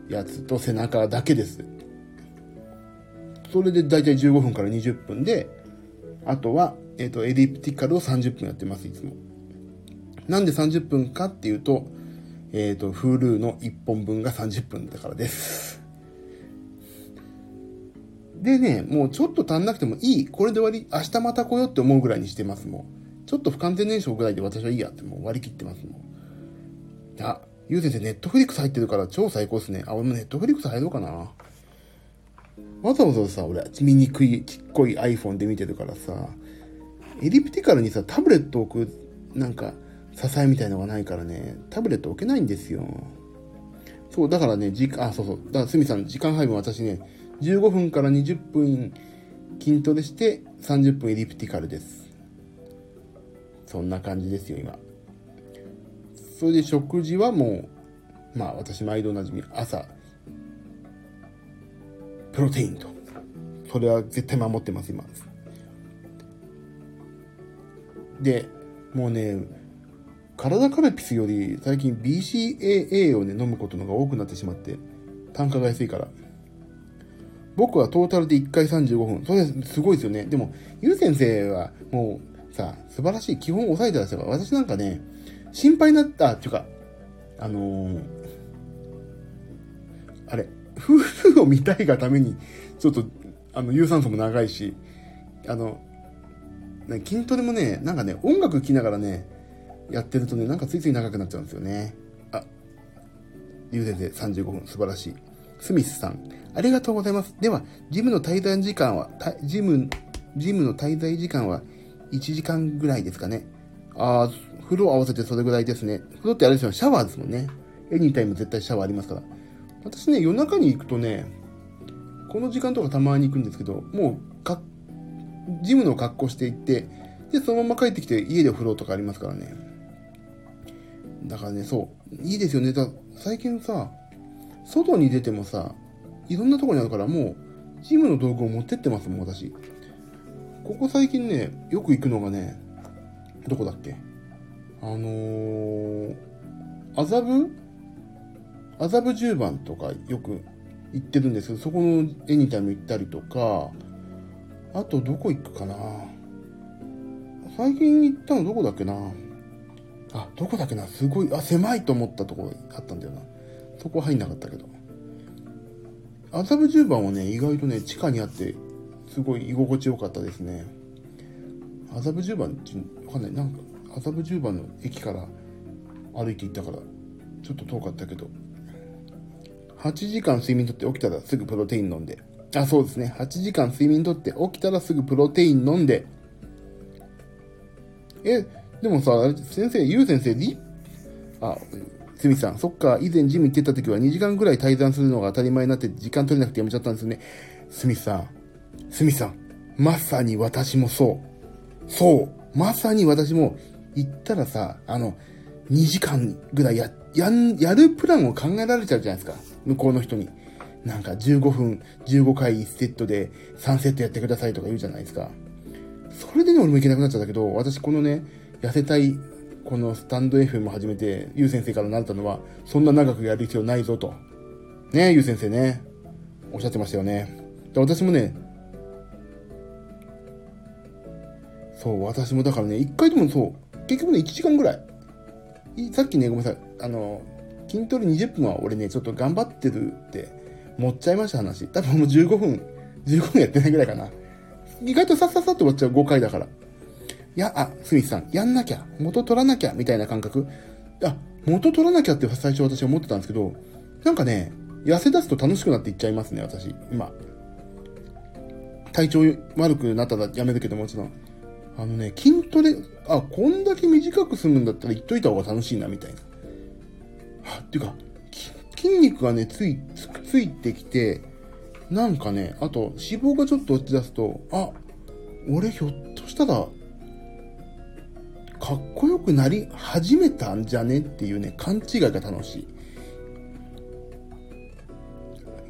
やつと背中だけです。それでだいたい15分から20分で、あとは、えっ、ー、と、エリプティカルを30分やってます、いつも。なんで30分かっていうと、えっ、ー、と、Hulu の1本分が30分だからです。でね、もうちょっと足んなくてもいい。これで終わり。明日また来ようって思うぐらいにしてますもん。ちょっと不完全燃焼ぐらいで私はいいやってもう割り切ってますもん。あ、ゆう先生、ネットフリックス入ってるから超最高っすね。あ、俺もネットフリックス入ろうかな。わざわざさ、俺、見にくい、ちっこい iPhone で見てるからさ、エリプティカルにさ、タブレット置く、なんか、支えみたいのがないからね、タブレット置けないんですよ。そう、だからね、時間、あ、そうそう。だから、すみさん、時間配分私ね、15分から20分筋トレして30分エリプティカルです。そんな感じですよ、今。それで食事はもう、まあ私毎度おなじみ朝、プロテインと。それは絶対守ってます、今。で、もうね、体カルピスより最近 BCAA をね、飲むことのが多くなってしまって、単価が安いから。僕はトータルで1回35分。それすごいですよね。でも、ゆう先生はもうさ、素晴らしい基本を抑えてらっしゃるから、私なんかね、心配になった、っていうか、あのー、あれ、夫婦を見たいがために、ちょっと、あの、有酸素も長いし、あの、ね、筋トレもね、なんかね、音楽聴きながらね、やってるとね、なんかついつい長くなっちゃうんですよね。あ、ゆう先生35分、素晴らしい。スミスさん、ありがとうございます。では、ジムの滞在時間は、ジム、ジムの滞在時間は1時間ぐらいですかね。ああ、風呂合わせてそれぐらいですね。風呂ってあれですよ、シャワーですもんね。エニタイム絶対シャワーありますから。私ね、夜中に行くとね、この時間とかたまに行くんですけど、もう、か、ジムの格好して行って、で、そのまま帰ってきて家で風呂とかありますからね。だからね、そう。いいですよね。だ最近さ、外に出てもさ、いろんなとこにあるからもう、ジムの道具を持ってってますもん、私。ここ最近ね、よく行くのがね、どこだっけ？あのー、麻布麻布十番とかよく行ってるんですけど、そこのエニタイム行ったりとか、あとどこ行くかな最近行ったのどこだっけなあ、どこだっけなすごい、あ、狭いと思ったとこあったんだよな。そこ入んなかったけど。麻布十番はね、意外とね、地下にあって、すごい居心地よかったですね。麻布十番ってわかんない。なんか、麻布十番の駅から歩いて行ったから、ちょっと遠かったけど、8時間睡眠とって起きたらすぐプロテイン飲んで、あ、そうですね。8時間睡眠とって起きたらすぐプロテイン飲んで、え、でもさ、先生、ゆう先生、リあ、すみさん、そっか、以前ジム行ってた時は2時間ぐらい滞在するのが当たり前になって時間取れなくてやめちゃったんですよね。すみさん、すみさん、まさに私もそう。そう。まさに私も行ったらさ、あの、2時間ぐらいや、やん、やるプランを考えられちゃうじゃないですか。向こうの人に。なんか15分、15回1セットで3セットやってくださいとか言うじゃないですか。それでね、俺も行けなくなっちゃったけど、私このね、痩せたい、このスタンド FM を始めて、ゆう先生からなったのは、そんな長くやる必要ないぞと。ねゆう先生ね。おっしゃってましたよね。で私もね、そう、私もだからね、一回でもそう、結局ね、1時間ぐらい。さっきね、ごめんなさい。あの、筋トレ20分は俺ね、ちょっと頑張ってるって持っちゃいました話。多分もう15分、15分やってないぐらいかな。意外とさっさっさって終わっちゃう5回だから。いや、あ、スミスさん、やんなきゃ、元取らなきゃ、みたいな感覚。あ、元取らなきゃって最初私は思ってたんですけど、なんかね、痩せ出すと楽しくなっていっちゃいますね、私、今。体調悪くなったらやめるけどもちろん。あのね、筋トレ、あ、こんだけ短く済むんだったら言っといた方が楽しいな、みたいな。っていうか、筋肉がね、つい、つついてきて、なんかね、あと脂肪がちょっと落ち出すと、あ、俺ひょっとしたら、かっこよくなり始めたんじゃねっていうね、勘違いが楽しい。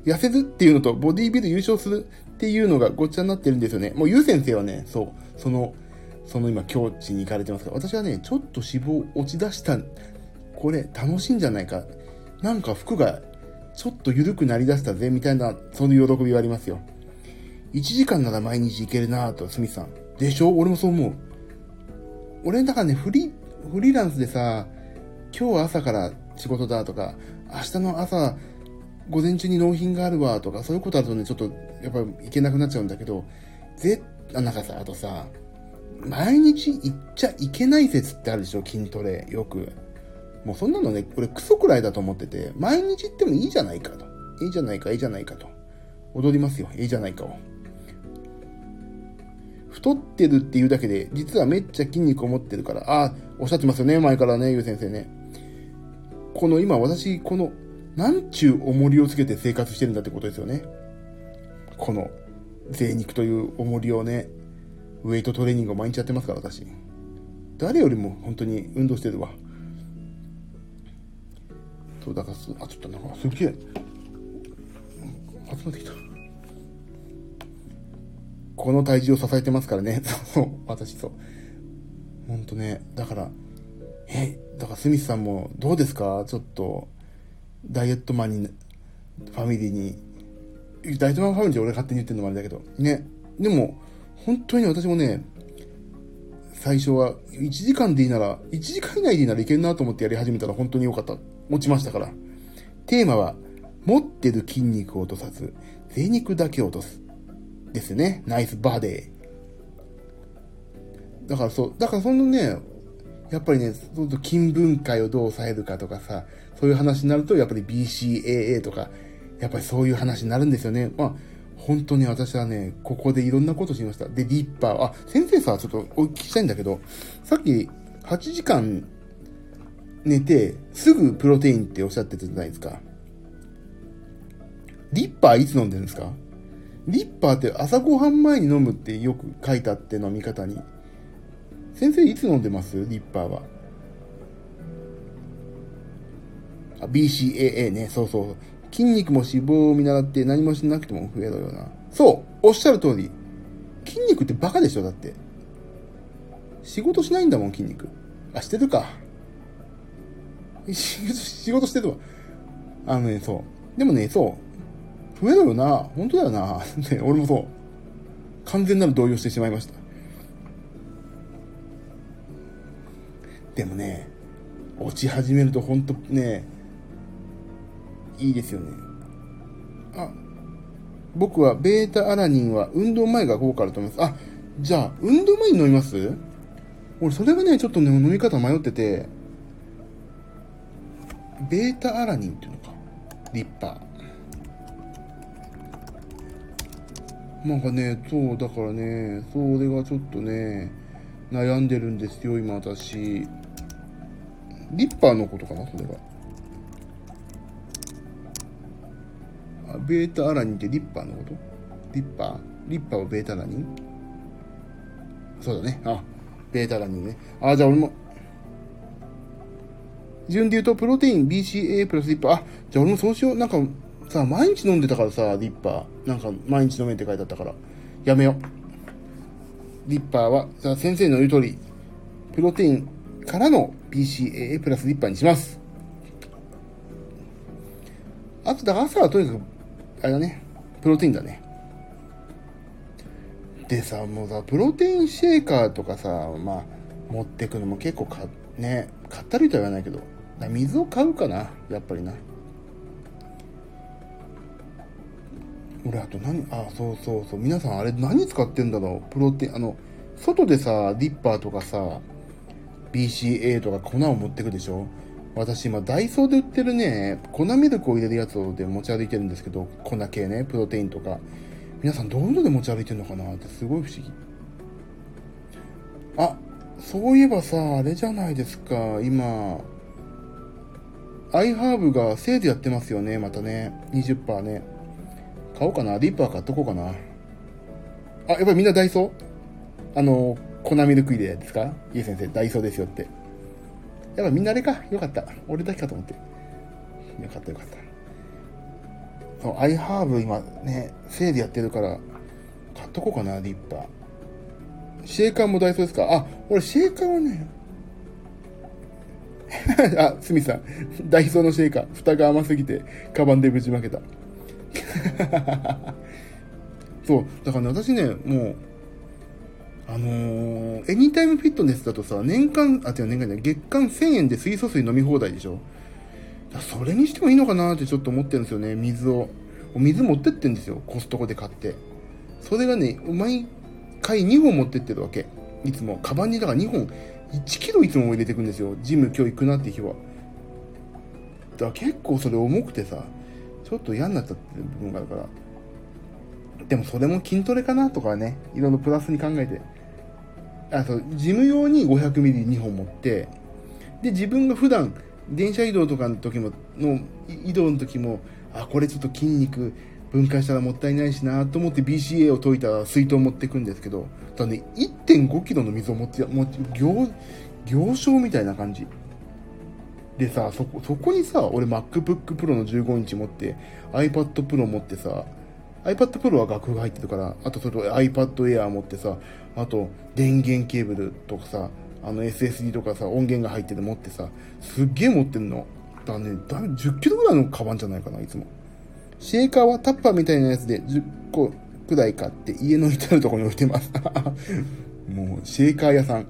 痩せるっていうのとボディビル優勝するっていうのがごっちゃになってるんですよね。もうゆう先生はね、そう、その、その今境地に行かれてますから、私はね、ちょっと脂肪落ち出した、これ楽しいんじゃないか。なんか服がちょっと緩くなりだしたぜ、みたいな、その喜びはありますよ。1時間なら毎日行けるなぁと、スミさん。でしょ？俺もそう思う。俺、だからね、フリ、フリーランスでさ、今日朝から仕事だとか、明日の朝、午前中に納品があるわとか、そういうことあるとね、ちょっと、やっぱり行けなくなっちゃうんだけど、ぜ、あ、なんかさ、あとさ、毎日行っちゃいけない説ってあるでしょ？筋トレ、よく。もうそんなのね、これクソくらいだと思ってて、毎日行ってもいいじゃないかと。いいじゃないか、いいじゃないかと。踊りますよ、いいじゃないかを。太ってるっていうだけで、実はめっちゃ筋肉を持ってるから、ああ、おっしゃってますよね、前からね、ゆう先生ね。この今私、この、なんちゅう重りをつけて生活してるんだってことですよね。この、贅肉という重りをね、ウェイトトレーニングを毎日やってますから、私。誰よりも本当に運動してるわ。そう、だからす、あ、ちょっとなんか、すげえ、集まってきた。この体重を支えてますからね。そう、私そう。ほんとね、だから、え、だからスミスさんもどうですか？ちょっと、ダイエットマンに、ファミリーに、ダイエットマンファミリーって俺勝手に言ってるのもあれだけど、ね。でも、本当に私もね、最初は1時間でいいなら、1時間以内でいいならいけるなと思ってやり始めたら本当に良かった。持ちましたから。テーマは、持ってる筋肉を落とさず、贅肉だけ落とす。ですね。ナイスバデー。だからそう、だからそのね、やっぱりね、そうと筋分解をどう抑えるかとかさ、そういう話になると、やっぱり BCAA とか、やっぱりそういう話になるんですよね。まあ、本当に私はね、ここでいろんなことしました。で、リッパー、あ、先生さ、ちょっとお聞きしたいんだけど、さっき8時間寝て、すぐプロテインっておっしゃってたじゃないですか。リッパーいつ飲んでるんですか？リッパーって朝ごはん前に飲むってよく書いたって飲み方に。先生いつ飲んでます？リッパーは。あ、BCAA ね。そうそう。筋肉も脂肪を見習って何もしなくても増えるような。そう。おっしゃる通り。筋肉ってバカでしょ？だって。仕事しないんだもん、筋肉。あ、してるか。仕事してるわ。あのね、そう。でもね、そう。増えるよな。本当だよな。ね、俺もそう。完全なる動揺してしまいました。でもね、落ち始めると本当ね、いいですよね。あ、僕はベータアラニンは運動前が効果あると思います。あ、じゃあ、運動前に飲みます？俺、それがね、ちょっとね、飲み方迷ってて、ベータアラニンっていうのか？リッパー。なんかね、そう、だからね、それがちょっとね、悩んでるんですよ、今私。リッパーのことかな、それが。あ、ベータアラニンってリッパーのこと？リッパー？リッパーはベータアラニン？そうだね。あ、ベータアラニンね。あ、じゃあ俺も、順で言うと、プロテイン BCA プラスリッパー。あ、じゃあ俺もそうしよう。なんか、さ、毎日飲んでたからさ、リッパー。なんか、毎日飲めって書いてあったから。やめよう。リッパーは、さ、先生の言う通り、プロテインからの PCAA プラスリッパーにします。あと、だから朝はとにかく、あれだね、プロテインだね。でさ、もうさ、プロテインシェーカーとかさ、まあ、持ってくのも結構か、ね、買ったりとは言わないけど、水を買うかな、やっぱりな。俺あと何あそうそうそう。皆さんあれ何使ってんだろう。プロテインあの外でさディッパーとかさ BCA とか粉を持ってくでしょ？私今ダイソーで売ってるね粉ミルクを入れるやつで持ち歩いてるんですけど粉系ねプロテインとか。皆さんどういうので持ち歩いてるのかなってすごい不思議。あそういえばさあれじゃないですか今。アイハーブがセールやってますよねまたね20%ね買おうかな。リッパー買っとこうかな。あ、やっぱりみんなダイソー？あの、粉ミルク入れですか？いい先生、ダイソーですよって。やっぱみんなあれか。よかった。俺だけかと思って。よかったよかった。そう、アイハーブ今ね、セールやってるから、買っとこうかな、リッパー。シェーカーもダイソーですか？あ、俺シェーカーはね、あ、スミさん、ダイソーのシェーカー、蓋が甘すぎて、カバンでぶちまけた。そう、だからね、私ね、もう、あのー、エニタイムフィットネスだとさ、年間、あ、違う、年間ね、月間1000円で水素水飲み放題でしょ？それにしてもいいのかなってちょっと思ってるんですよね、水を。お水持ってってんですよ、コストコで買って。それがね、毎回2本持ってってるわけ。いつも。カバンにだから2本、1キロいつも入れていくんですよ。ジム今日行くなって日は。だから結構それ重くてさ、ちょっと嫌になっちゃってる部分があるから。でもそれも筋トレかなとかね、いろいろプラスに考えて。あ、そう、事務用に 500ml2 本持って、で、自分が普段、電車移動とかの時も、の、移動の時も、あ、これちょっと筋肉分解したらもったいないしなと思って BCA を解いた水筒を持っていくんですけど、ただね、1.5 k g の水を持って、もう、行、行商みたいな感じ。でさ、そこ、そこにさ、俺 MacBook Pro の15インチ持って、iPad Pro 持ってさ、iPad Pro は楽譜が入ってるから、あとそれ iPad Air 持ってさ、あと電源ケーブルとかさ、あの SSD とかさ、音源が入ってる持ってさ、すっげえ持ってんの。だね、だ10キロぐらいのカバンじゃないかな、いつも。シェーカーはタッパーみたいなやつで10個くらい買って家の至るところに置いてます。もう、シェーカー屋さん。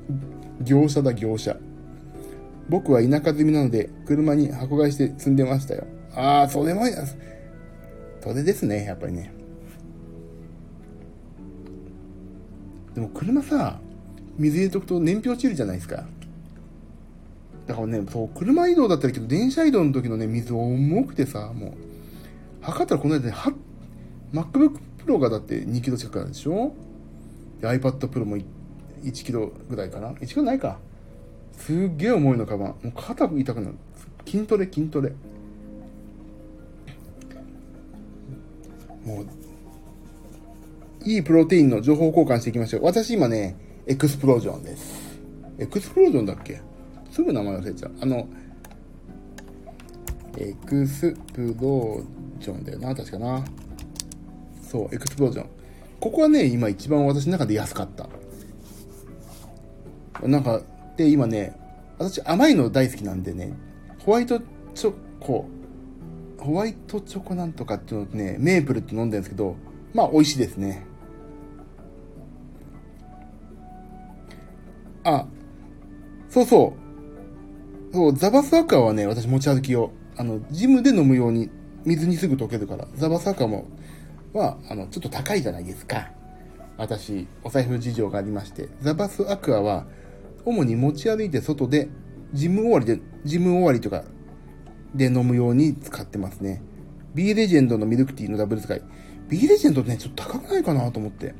業者だ、業者。僕は田舎住みなので、車に箱買いして積んでましたよ。ああ、それも、それですね、やっぱりね。でも車さ、水入れとくと燃費落ちるじゃないですか。だからね、そう、車移動だったらけど、電車移動の時のね、水重くてさ、もう、測ったらこの間ね、は、MacBook Pro がだって2キロ近くあるでしょ？で ?iPad Pro も1キロぐらいかな ?1 キロないか？すっげえ重いの、カバン。もう肩痛くなる。筋トレ、筋トレ。もう、いいプロテインの情報交換していきましょう。私今ね、エクスプロージョンです。エクスプロージョンだっけ？すぐ名前忘れちゃう。あの、エクスプロージョンだよな、確かな。そう、エクスプロージョン。ここはね、今一番私の中で安かった。なんか、で、今ね、私甘いの大好きなんでね、ホワイトチョコ、ホワイトチョコなんとかっていうのね、メープルって飲んでるんですけど、まあ美味しいですね。あ、そうそう。そう、ザバスアカはね、私持ち歩きを、あの、ジムで飲むように、水にすぐ溶けるから、ザバスアカも、は、あの、ちょっと高いじゃないですか。私、お財布事情がありまして、ザバスアクアは、主に持ち歩いて外で、ジム終わりで、ジム終わりとかで飲むように使ってますね。B レジェンドのミルクティーのダブル使い。B レジェンドね、ちょっと高くないかなと思って。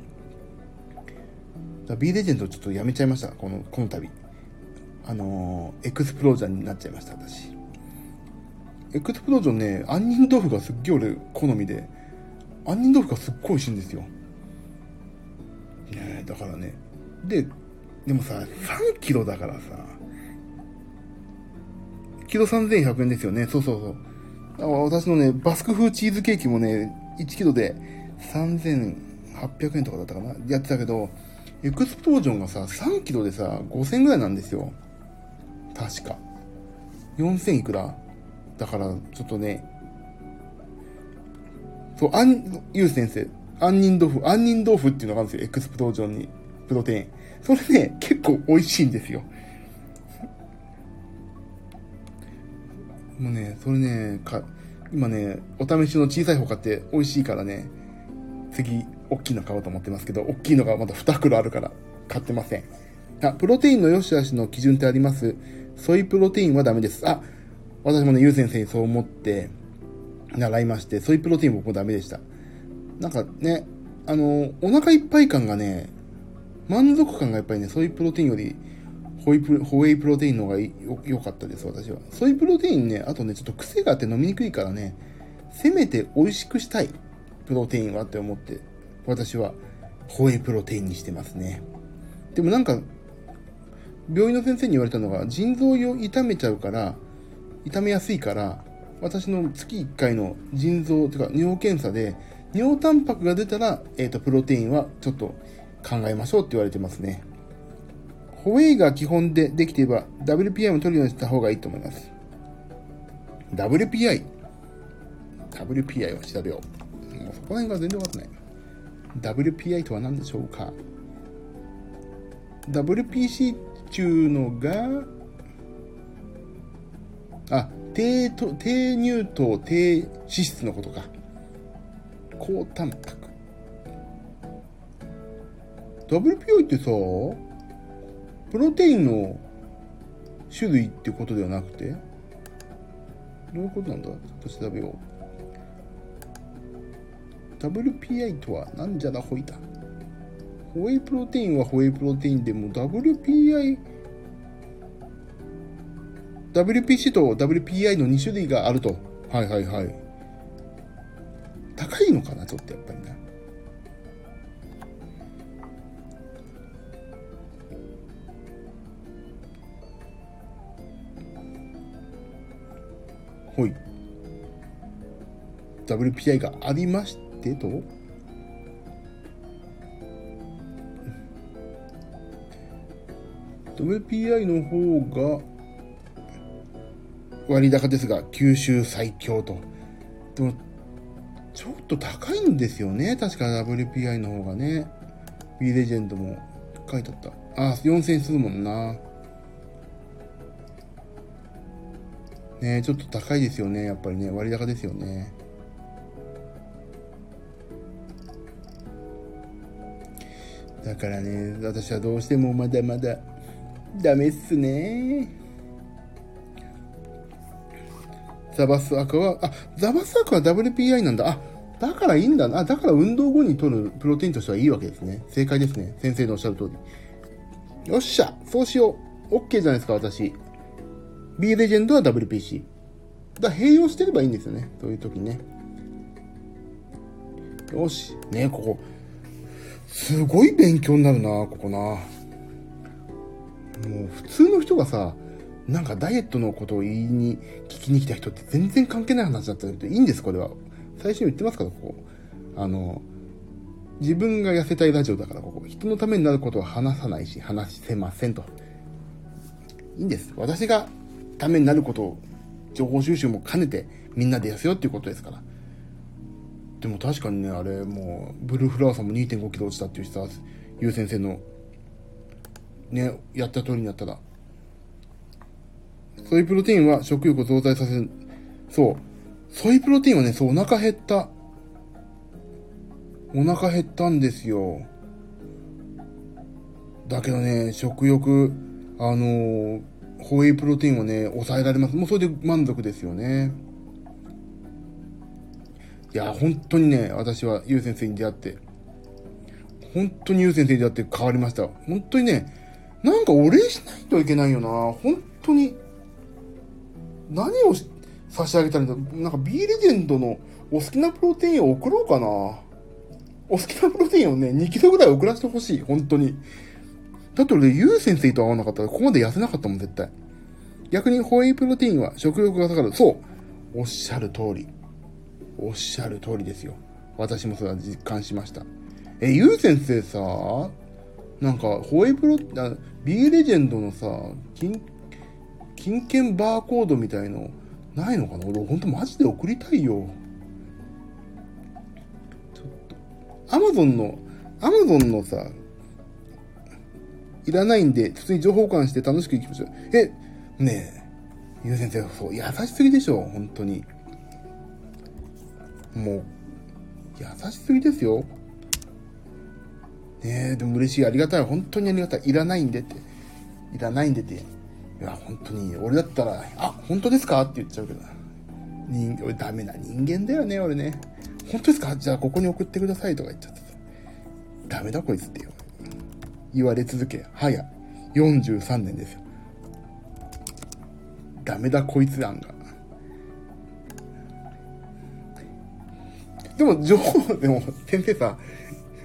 B レジェンドちょっとやめちゃいました。この、この度。あのー、エクスプロージョンになっちゃいました、私。エクスプロージョンね、杏仁豆腐がすっげえ俺好みで、杏仁豆腐がすっごい美味しいんですよ。ねだからね。で、でもさ、3キロだからさ、キロ3100円ですよね。そうそうそう。私のね、バスク風チーズケーキもね、1キロで3800円とかだったかなやってたけど、エクスプロージョンがさ、3キロでさ、5000円ぐらいなんですよ。確か。4000いくらだから、ちょっとね、そう、あん、ゆう先生、杏仁豆腐、杏仁豆腐っていうのがあるんですよ。エクスプロージョンに、プロテイン。それね、結構美味しいんですよ。もうね、それね、か、今ね、お試しの小さい方買って美味しいからね、次、大きいの買おうと思ってますけど、大きいのがまだ2袋あるから買ってません。あ、プロテインの良し悪しの基準ってありますソイプロテインはダメです。あ、私もね、ゆう先生にそう思って習いまして、ソイプロテイン僕もダメでした。なんかね、あの、お腹いっぱい感がね、満足感がやっぱりね、ソイプロテインより、ホイプホエイプロテインの方が良かったです、私は。ソイプロテインね、あとね、ちょっと癖があって飲みにくいからね、せめて美味しくしたい、プロテインはって思って、私は、ホエイプロテインにしてますね。でもなんか、病院の先生に言われたのが、腎臓を痛めちゃうから、痛めやすいから、私の月1回の腎臓、というか尿検査で、尿タンパクが出たら、えっ、ー、と、プロテインはちょっと考えましょうって言われてますね。ホエイが基本でできていれば WPI も取るようにした方がいいと思います。WPI。WPI を調べよう。もうそこら辺が全然わかんない。WPI とは何でしょうか ?WPC っていうのが、あ、低と低乳糖、低脂質のことか。高タンパク。WPI ってさ、プロテインの種類ってことではなくて、どういうことなんだ？ちょっと調べよう。WPI とはなんじゃらほいだ。ホエイプロテインはホエイプロテインでも WPI、WPC と WPI の2種類があると。はいはいはい。高いのかなちょっとやっぱりな。ほい。WPI がありましてと WPI の方が割高ですが、九州最強と。でも、ちょっと高いんですよね。確か WPI の方がね。B レジェンドも書いてあった。あ、4000するもんな。ねちょっと高いですよね。やっぱりね。割高ですよね。だからね、私はどうしてもまだまだダメっすね。ザバスアクは、あ、ザバスアクは WPI なんだ。あ、だからいいんだな。あ、だから運動後に取るプロテインとしてはいいわけですね。正解ですね。先生のおっしゃる通り。よっしゃそうしよう。OK じゃないですか、私。B レジェンドは WPC。だ併用してればいいんですよね。そういう時ね。よし。ねここ。すごい勉強になるな、ここな。もう普通の人がさ、なんかダイエットのことを言いに、聞きに来た人って全然関係ない話だったけど、いいんです、これは。最初に言ってますから、ここ。あの、自分が痩せたいラジオだから、ここ。人のためになることは話さないし、話せませんと。いいんです。私がためになることを、情報収集も兼ねて、みんなで痩せようっていうことですから。でも確かにね、あれ、もう、ブルーフラワーさんも2.5キロ落ちたっていうさ、ゆう先生の、ね、やった通りになったら。ソイプロテインは食欲を増大させる。そう。ソイプロテインはね、そう、お腹減った。お腹減ったんですよ。だけどね、食欲、あの、ホエイプロテインはね、抑えられます。もうそれで満足ですよね。いや、本当にね、私はゆう先生に出会って、本当にゆう先生に出会って変わりました。本当にね、なんかお礼しないといけないよな。本当に。何を差し上げたらいいんだなんか B レジェンドのお好きなプロテインを送ろうかな。お好きなプロテインをね、2キロぐらい送らせてほしい。本当に。だって俺、ゆう先生と会わなかったらここまで痩せなかったもん、絶対。逆にホエイプロテインは食欲が下がる。そう。おっしゃる通り。おっしゃる通りですよ。私もそれは実感しました。え、ゆう先生さ、なんか、ホエイプロ、B レジェンドのさ、金、金券バーコードみたいの、ないのかな？俺、ほんとマジで送りたいよ。ちょっと、アマゾンの、アマゾンのさ、いらないんで、普通に情報交換して楽しく行きましょう。え、ねえ、ゆう先生、そう、優しすぎでしょ、本当に。もう、優しすぎですよ。ねえ、でも嬉しい。ありがたい。本当にありがたい。いらないんでって。いらないんでって。いや、本当に、俺だったら、あ、本当ですか？って言っちゃうけど。人、俺ダメな人間だよね、俺ね。本当ですか？じゃあここに送ってくださいとか言っちゃってダメだこいつってよ。言われ続け、早43年ですよ。ダメだこいつ案が。でも、情報、でも、先生さ、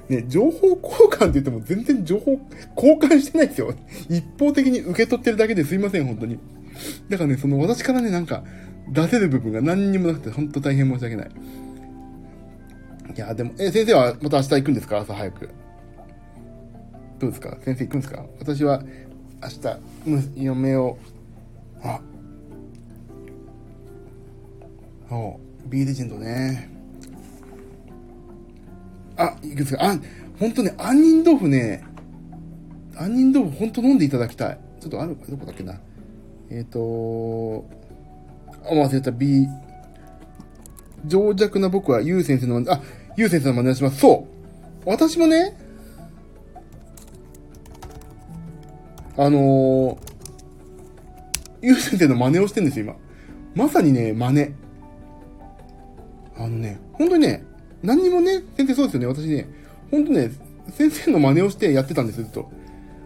ね、情報交換って言っても全然情報交換してないですよ。一方的に受け取ってるだけですいません、本当に。だからね、その私からね、なんか、出せる部分が何にもなくて、本当大変申し訳ない。いや、でも、え、先生はまた明日行くんですか？朝早く。どうですか？先生行くんですか？私は、明日、嫁を、あ、お B レジェンドね。あ、いくですかあ、ほんとね、杏仁豆腐ね、杏仁豆腐ほんと飲んでいただきたい。ちょっとあるか、どこだっけな。えっ、ー、とあ、忘れた B。情弱な僕はゆう先生の、あ、ゆう先生の真似をします。そう。私もね、あのー、ゆう先生の真似をしてんですよ、今。まさにね、真似。あのね、本当にね、何にもね、先生そうですよね、私ね、本当ね、先生の真似をしてやってたんですよ、ずっと。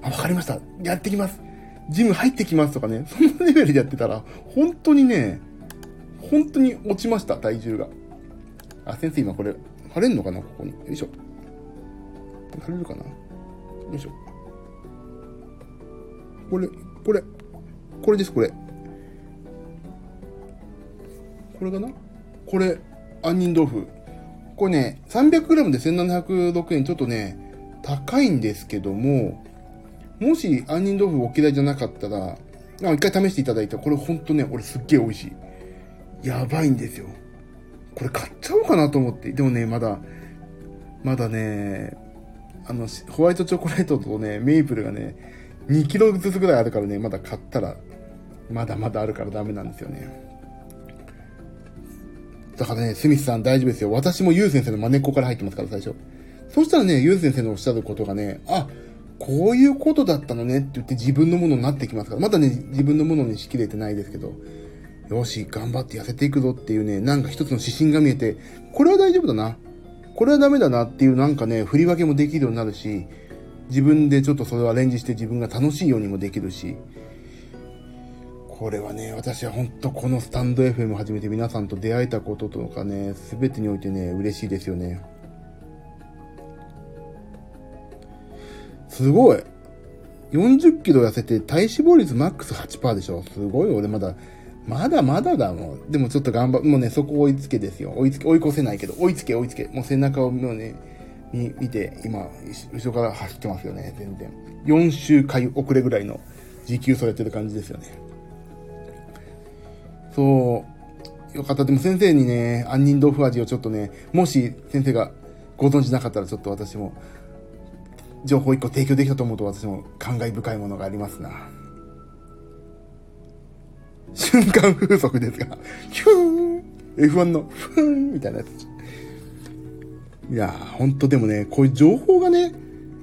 あ、わかりました。やってきます。ジム入ってきますとかね、そのレベルでやってたら、本当にね、本当に落ちました、体重が。あ、先生今これ、貼れんのかなここに。よいしょ。貼れるかなよいしょ。これ、これ、これです、これ。これかな？これ、杏仁豆腐。これね、300g で1706円、ちょっとね、高いんですけども、もし杏仁豆腐お嫌いじゃなかったら、あ一回試していただいたこれほんとね、俺すっげえ美味しい。やばいんですよ。これ買っちゃおうかなと思って。でもね、まだ、まだね、あの、ホワイトチョコレートとね、メープルがね、2キロずつぐらいあるからね、まだ買ったら、まだまだあるからダメなんですよね。だからね、スミスさん大丈夫ですよ。私もユウ先生の真似っこから入ってますから最初。そしたらね、ユウ先生のおっしゃることがね、あ、こういうことだったのねって言って自分のものになってきますから。まだね、自分のものにしきれてないですけど、よし、頑張って痩せていくぞっていうね、なんか一つの指針が見えて、これは大丈夫だな。これはダメだなっていうなんかね、振り分けもできるようになるし、自分でちょっとそれをアレンジして自分が楽しいようにもできるし、これはね、私は本当このスタンド FM を始めて皆さんと出会えたこととかね、すべてにおいてね、嬉しいですよね。すごい !40 キロ痩せて体脂肪率マックス8%でしょすごい俺まだ、まだまだだもん。でもちょっと頑張、もうね、そこ追いつけですよ。追いつけ、追い越せないけど、追いつけ追いつけ。もう背中をもうね、見見て、今、後ろから走ってますよね、全然。4週回遅れぐらいの持久走やってる感じですよね。そう、よかった。でも先生にね、杏仁豆腐味をちょっとね、もし先生がご存知なかったらちょっと私も、情報一個提供できたと思うと私も感慨深いものがありますな。瞬間風速ですが、ヒューン !F1 のフーンみたいなやつ。いやー、ほんとでもね、こういう情報がね、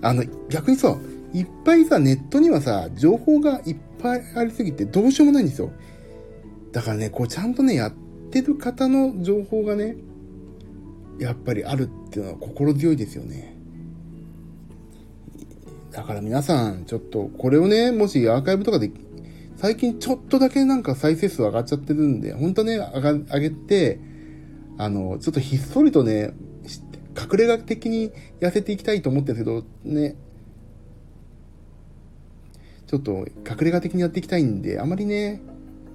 あの、逆にさ、いっぱいさ、ネットにはさ、情報がいっぱいありすぎてどうしようもないんですよ。だからね、こうちゃんとね、やってる方の情報がね、やっぱりあるっていうのは心強いですよね。だから皆さん、ちょっと、これをね、もしアーカイブとかで、最近ちょっとだけなんか再生数上がっちゃってるんで、本当ね、上が、上げて、あの、ちょっとひっそりとね、隠れ家的に痩せていきたいと思ってるんですけど、ね、ちょっと隠れ家的にやっていきたいんで、あまりね、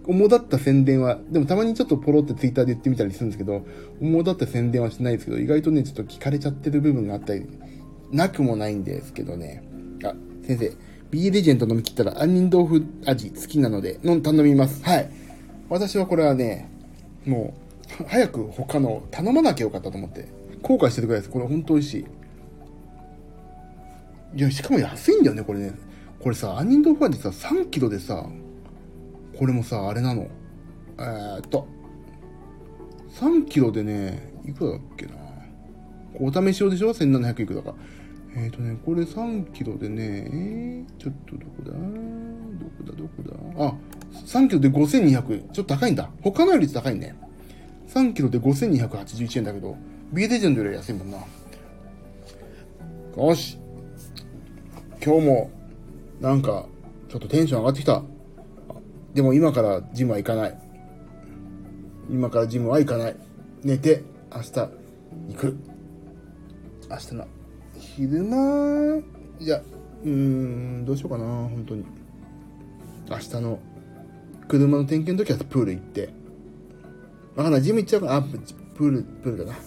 主だった宣伝は、でもたまにちょっとポロってツイッターで言ってみたりするんですけど、主だった宣伝はしないですけど、意外とね、ちょっと聞かれちゃってる部分があったり、なくもないんですけどね。あ、先生、B レジェンド飲み切ったら杏仁豆腐味好きなので、の頼みます。はい。私はこれはね、もう、早く他の頼まなきゃよかったと思って、後悔してるぐらいです。これほんと美味しい。いや、しかも安いんだよね、これね。これさ、杏仁豆腐味さ、3キロでさ、これもさ、あれなの。えー、っと、3キロでね、いくらだっけな。お試し用でしょ ?1700 いくらか。えっ、とね、これ3キロでね、えー、ちょっとどこだ？どこだ？どこだ？あ、3キロで5200。ちょっと高いんだ。他のより高いね。3キロで5281円だけど、ビーレジェンドより安いもんな。よし。今日も、なんか、ちょっとテンション上がってきた。でも今からジムは行かない。今からジムは行かない。寝て、明日、行く。明日の、昼間、いや、うーん、どうしようかな、本当に。明日の、車の点検の時はプール行って。わかんない、ジム行っちゃうかな。あ、プール、プールだな。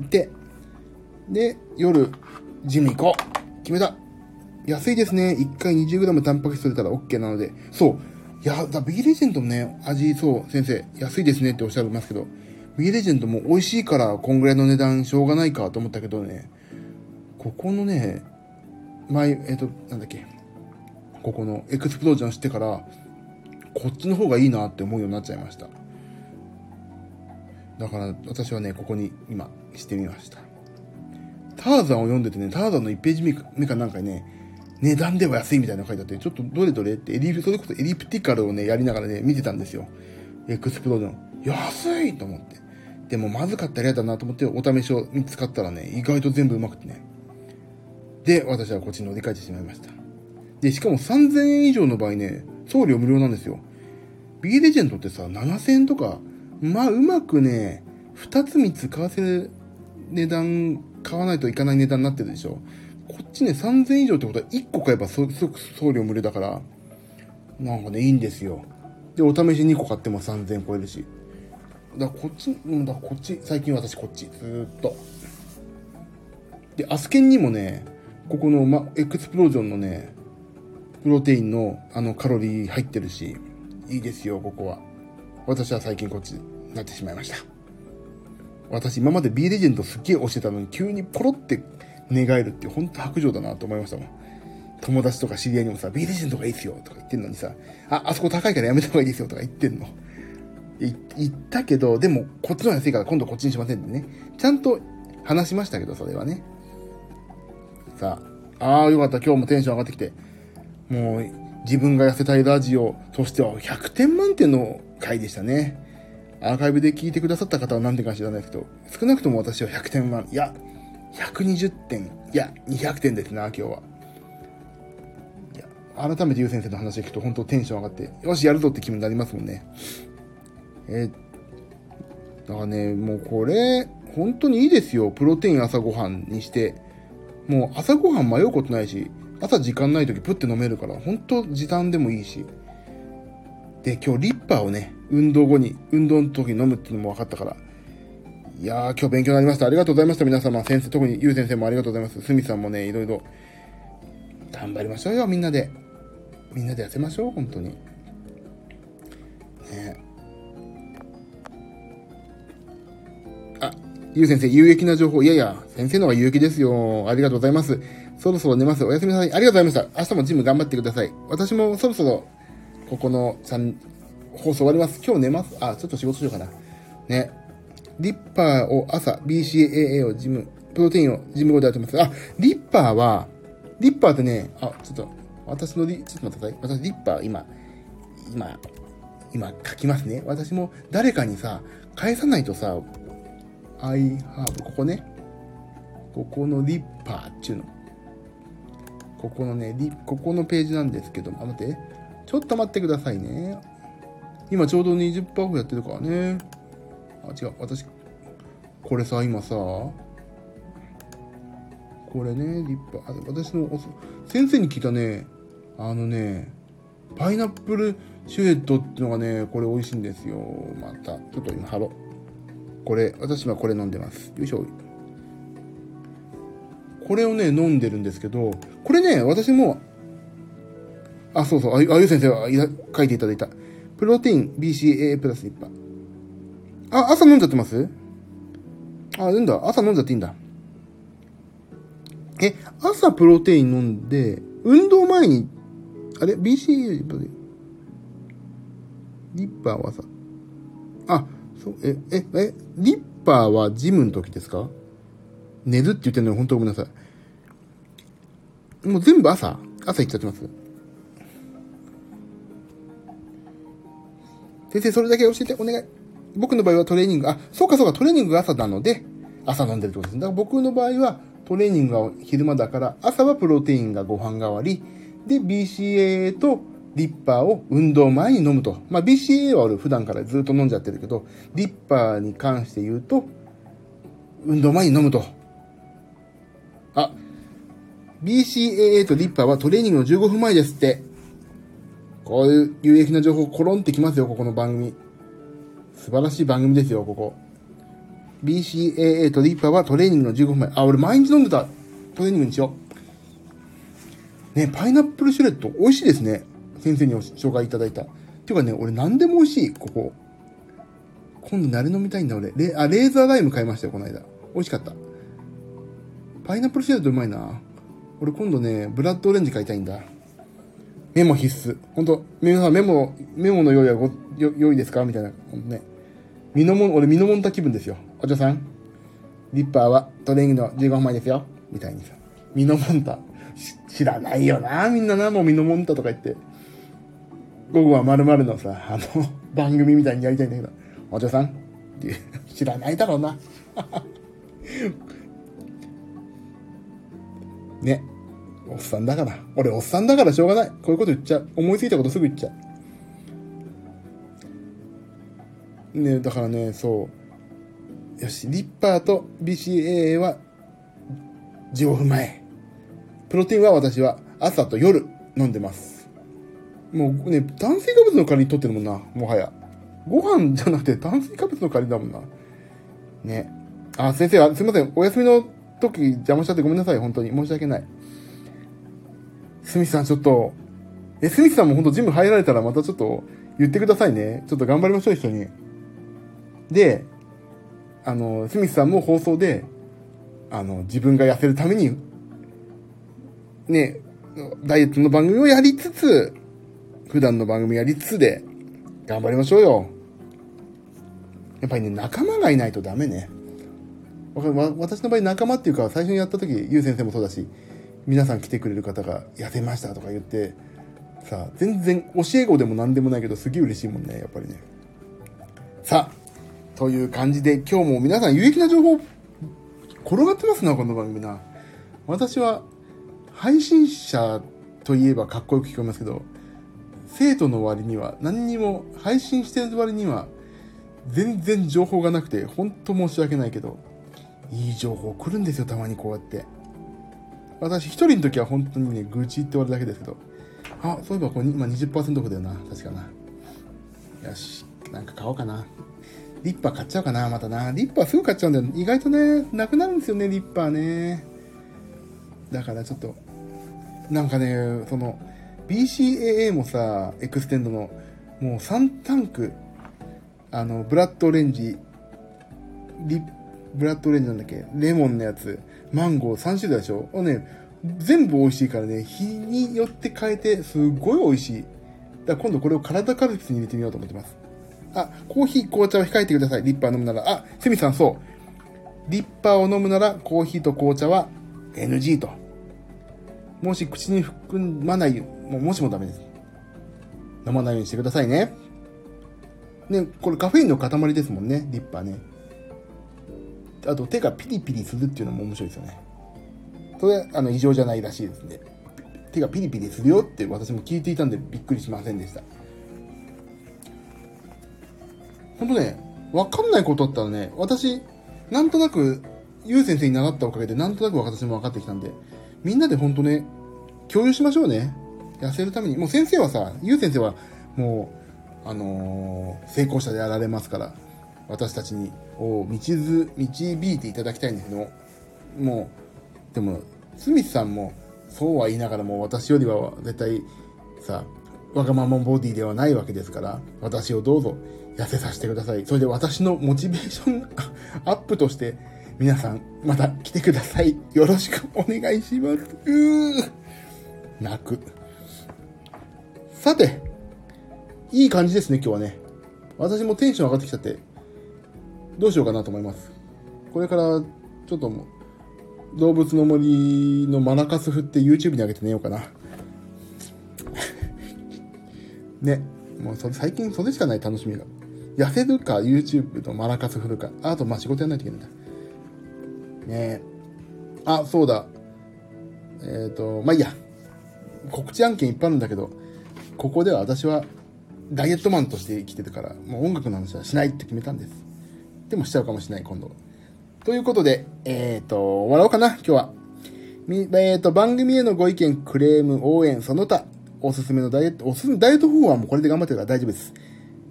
行って、で、夜、ジム行こう。決めた。安いですね。1回 20g タンパク質取れたら OK なので。そう。いや、だ、ビーレジェンドもね、味、そう、先生、安いですねっておっしゃいますけど、ビーレジェンドも美味しいからこんぐらいの値段しょうがないかと思ったけどね、ここのね、前、えっ、ー、と、なんだっけ、ここのエクスプロージョンしてから、こっちの方がいいなって思うようになっちゃいました。だから私はね、ここに今してみました。ターザンを読んでてね、ターザンの1ページ目かなんかね、値段では安いみたいなの書いてあって、ちょっとどれどれってエリそれこそエリプティカルをね、やりながらね、見てたんですよ。エクスプロージョン。安いと思って。でもまずかったら嫌だなと思ってお試しを見つかったらね、意外と全部うまくてね。で、私はこっちに乗り換えてしまいました。で、しかも3000円以上の場合ね、送料無料なんですよ。B レジェンドってさ、7000円とか、まあうまくね、2つ3つ買わせる値段、買わないといかない値段になってるでしょ。こっちね、3000以上ってことは1個買えばすぐ送料無料だから、なんかね、いいんですよ。で、お試し2個買っても3000超えるし。だこっち、うんだこっち、最近私こっち、ずーっと。で、アスケンにもね、ここの、ま、エクスプロージョンのね、プロテインのあのカロリー入ってるし、いいですよ、ここは。私は最近こっちになってしまいました。私今まで B レジェンドすっげえ押してたのに急にポロって寝返るって本当白状だなと思いましたもん。友達とか知り合いにもさ、B レジンドがいいっすよとか言ってんのにさ、あ、あそこ高いからやめた方がいいですよとか言ってんの。言ったけど、でもこっちの方が安いから今度こっちにしませんってね。ちゃんと話しましたけど、それはね。さあ、ああ、よかった。今日もテンション上がってきて。もう、自分が痩せたいラジオとしては100点満点の回でしたね。アーカイブで聞いてくださった方は何点か知らないですけど、少なくとも私は100点満、いや、120点、いや、200点ですな、今日は。いや、改めてゆう先生の話を聞くと本当テンション上がって、よし、やるぞって気分になりますもんね。え、だからね、もうこれ、本当にいいですよ。プロテイン朝ごはんにして。もう朝ごはん迷うことないし、朝時間ない時プッて飲めるから、本当時短でもいいし。で、今日リッパーをね、運動後に、運動の時に飲むっていうのも分かったから。いやー、今日勉強になりました。ありがとうございました、皆様。先生、特にゆう先生もありがとうございます。すみさんもね、いろいろ。頑張りましょうよ、みんなで。みんなで痩せましょう、本当に。ねあ、ゆう先生、有益な情報。いやいや、先生の方が有益ですよ。ありがとうございます。そろそろ寝ます。おやすみなさい。ありがとうございました。明日もジム頑張ってください。私もそろそろ、ここの3、放送終わります。今日寝ます。あ、ちょっと仕事しようかな。ね。リッパーを朝、BCAA をジム、プロテインをジム後でやってます。あ、リッパーは、リッパーってね、あ、ちょっと、私のリ、ちょっと待ってください。私リッパー今、今、今書きますね。私も誰かにさ、返さないとさ、I have, ここね。ここのリッパーっていうの。ここのね、リここのページなんですけど、あ、待って。ちょっと待ってくださいね。今ちょうど20%オフやってるからね。あ、違う。私、これさ、今さ、これね、リッパー、あ私の先生に聞いたね、あのね、パイナップルシュレッドっていうのがね、これ美味しいんですよ。また。ちょっと今貼ろう。これ、私はこれ飲んでます。よいしょ。これをね、飲んでるんですけど、これね、私も、あ、そうそう、あゆ先生が書いていただいた。プロテイン BCAA プラスリッパー。あ、朝飲んじゃってます？あ、なんだ、朝飲んじゃっていいんだ。え、朝プロテイン飲んで、運動前に、あれ ?BC リッパーはさ、あ、そう、え、え、え、リッパーはジムの時ですか？寝るって言ってんのに本当ごめんなさい。もう全部朝？朝行っちゃってます？先生、それだけ教えて、お願い。僕の場合はトレーニング、あ、そうかそうか、トレーニングが朝なので、朝飲んでるってことですね。だから僕の場合は、トレーニングが昼間だから、朝はプロテインがご飯代わり、で、BCAA とリッパーを運動前に飲むと。まあ、BCAA は俺普段からずっと飲んじゃってるけど、リッパーに関して言うと、運動前に飲むと。あ、BCAA とリッパーはトレーニングの15分前ですって。こういう有益な情報コロンってきますよ、ここの番組。素晴らしい番組ですよ、ここ。BCAA とリッパーはトレーニングの15分前。あ、俺毎日飲んでた。トレーニングにしよう。ね、パイナップルシュレッド、美味しいですね。先生に紹介いただいた。ていうかね、俺何でも美味しい、ここ。今度誰飲みたいんだ、俺。レあ、レーザーライム買いましたよ、この間。美味しかった。パイナップルシュレッドうまいな。俺今度ね、ブラッドオレンジ買いたいんだ。メモ必須。ほんと、皆さんメモ、メモの用意はご、よ、良いですか？みたいな。ね。ミノモン、俺ミノモンタ気分ですよ。お嬢さん。リッパーはトレーニングの15分前ですよ。みたいにさ。ミノモンタ。知らないよな、みんなな、もうミノモンタとか言って。午後は〇〇のさ、あの、番組みたいにやりたいんだけど、お嬢さんって、知らないだろうな。ね。おっさんだから。俺おっさんだからしょうがない。こういうこと言っちゃう。思いついたことすぐ言っちゃう。ねだからね、そう。よし、リッパーと BCAA は15分前。プロテインは私は朝と夜飲んでます。もうね、炭水化物の代わりに取ってるもんな、もはや。ご飯じゃなくて炭水化物の代わりだもんな。ね。あ、先生、すいません。お休みの時邪魔しちゃってごめんなさい。本当に。申し訳ない。スミスさんちょっと、え、スミスさんも本当ジム入られたらまたちょっと言ってくださいね。ちょっと頑張りましょう、一緒に。で、あの、スミスさんも放送で、あの、自分が痩せるために、ね、ダイエットの番組をやりつつ、普段の番組やりつつで、頑張りましょうよ。やっぱりね、仲間がいないとダメね。わ私の場合仲間っていうか、最初にやった時、ゆう先生もそうだし、皆さん来てくれる方が痩せましたとか言って、さ、全然教え子でも何でもないけど、すげえ嬉しいもんね、やっぱりね。という感じで今日も皆さん有益な情報、転がってますな、この番組な。私は、配信者といえばかっこよく聞こえますけど、生徒の割には何にも配信してる割には全然情報がなくて、ほんと申し訳ないけど、いい情報来るんですよ、たまにこうやって。私一人の時は本当にね、愚痴って終わるだけですけど、あ、そういえばこれ今20%オフだよな、確かな。よし、なんか買おうかな。リッパー買っちゃうかな、またな。リッパーすぐ買っちゃうんだよ。意外とね、なくなるんですよね、リッパーね。だからちょっと、なんかね、その、BCAA もさ、エクステンドの、もう3タンク、あの、ブラッドオレンジ、リブラッドオレンジなんだっけ？レモンのやつ、マンゴー3種類でしょ？ね、全部美味しいからね、日によって変えて、すっごい美味しい。だから今度これを体カルピスに入れてみようと思ってます。あ、コーヒー、紅茶を控えてください。リッパー飲むなら。あ、セミさんそう。リッパーを飲むなら、コーヒーと紅茶は NG と。もし口に含まない、もうもしもダメです。飲まないようにしてくださいね。ね、これカフェインの塊ですもんね、リッパーね。あと手がピリピリするっていうのも面白いですよね。それ、あの、異常じゃないらしいですね。手がピリピリするよって私も聞いていたんでびっくりしませんでした。ほんとね、わかんないことだったらね、私、なんとなく、ゆう先生に習ったおかげで、なんとなく私も分かってきたんで、みんなでほんとね、共有しましょうね。痩せるために。もう先生はさ、ゆう先生は、もう、あのー、成功者でやられますから、私たちに、を導導いていただきたいんですけどもう、でも、スミスさんも、そうは言いながらも私よりは絶対さ、わがままボディではないわけですから、私をどうぞ痩せさせてください。それで私のモチベーション アップとして、皆さん、また来てください。よろしくお願いします。うー泣く。さて、いい感じですね、今日はね。私もテンション上がってきちゃって、どうしようかなと思います。これから、ちょっともう、動物の森のマナカス振って YouTube に上げて寝ようかな。ね。もうそれ最近それしかない楽しみが。痩せるか YouTube のマラカス振るか。あとまあ仕事やんないといけないんだ。ねえ。あ、そうだ。えっ、ー、と、まあいいや。告知案件いっぱいあるんだけど、ここでは私はダイエットマンとして生きてるから、もう音楽の話はしないって決めたんです。でもしちゃうかもしれない、今度。ということで、えっ、ー、と、終わろうかな、今日は。えっ、ー、と、番組へのご意見、クレーム、応援、その他、おすすめのダイエット、おすすめのダイエット方法はもうこれで頑張ってるから大丈夫です。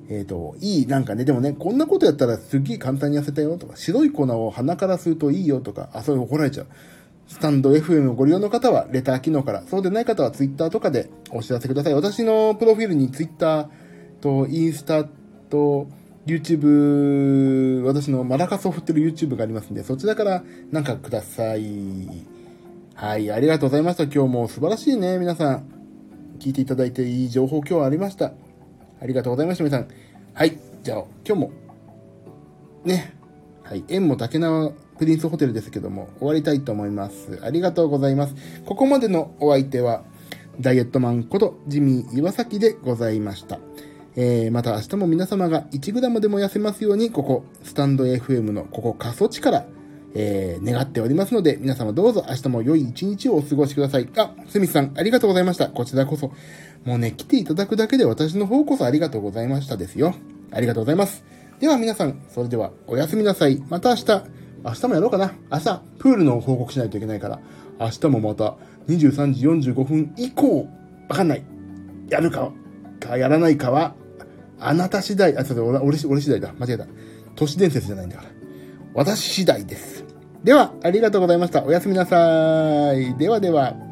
えっ、ー、と、いい、なんかね、でもね、こんなことやったらすっげえ簡単に痩せたよとか、白い粉を鼻から吸うといいよとか、あ、それ怒られちゃう。スタンド FM をご利用の方は、レター機能から、そうでない方は Twitter とかでお知らせください。私のプロフィールに Twitter とインスタと YouTube、私のマラカスを振ってる YouTube がありますんで、そちらからなんかください。はい、ありがとうございました。今日も素晴らしいね、皆さん。聞いていただいていい情報今日はありました。ありがとうございました、皆さん。はい、じゃあ、今日も、ね、はい、縁も竹縄プリンスホテルですけども、終わりたいと思います。ありがとうございます。ここまでのお相手は、ダイエットマンことジミー岩崎でございました。えー、また明日も皆様が 1g でも痩せますように、ここ、スタンド FM のここ過疎地から、えー、願っておりますので、皆様どうぞ明日も良い一日をお過ごしください。あ、スミスさん、ありがとうございました。こちらこそ。もうね、来ていただくだけで私の方こそありがとうございましたですよ。ありがとうございます。では皆さん、それではおやすみなさい。また明日、明日もやろうかな。明日、プールの報告しないといけないから、明日もまた23時45分以降、わかんない。やるか、かやらないかは、あなた次第、あ、それ俺、俺俺次第だ。間違えた。都市伝説じゃないんだから。私次第です。では、ありがとうございました。おやすみなさい。ではでは。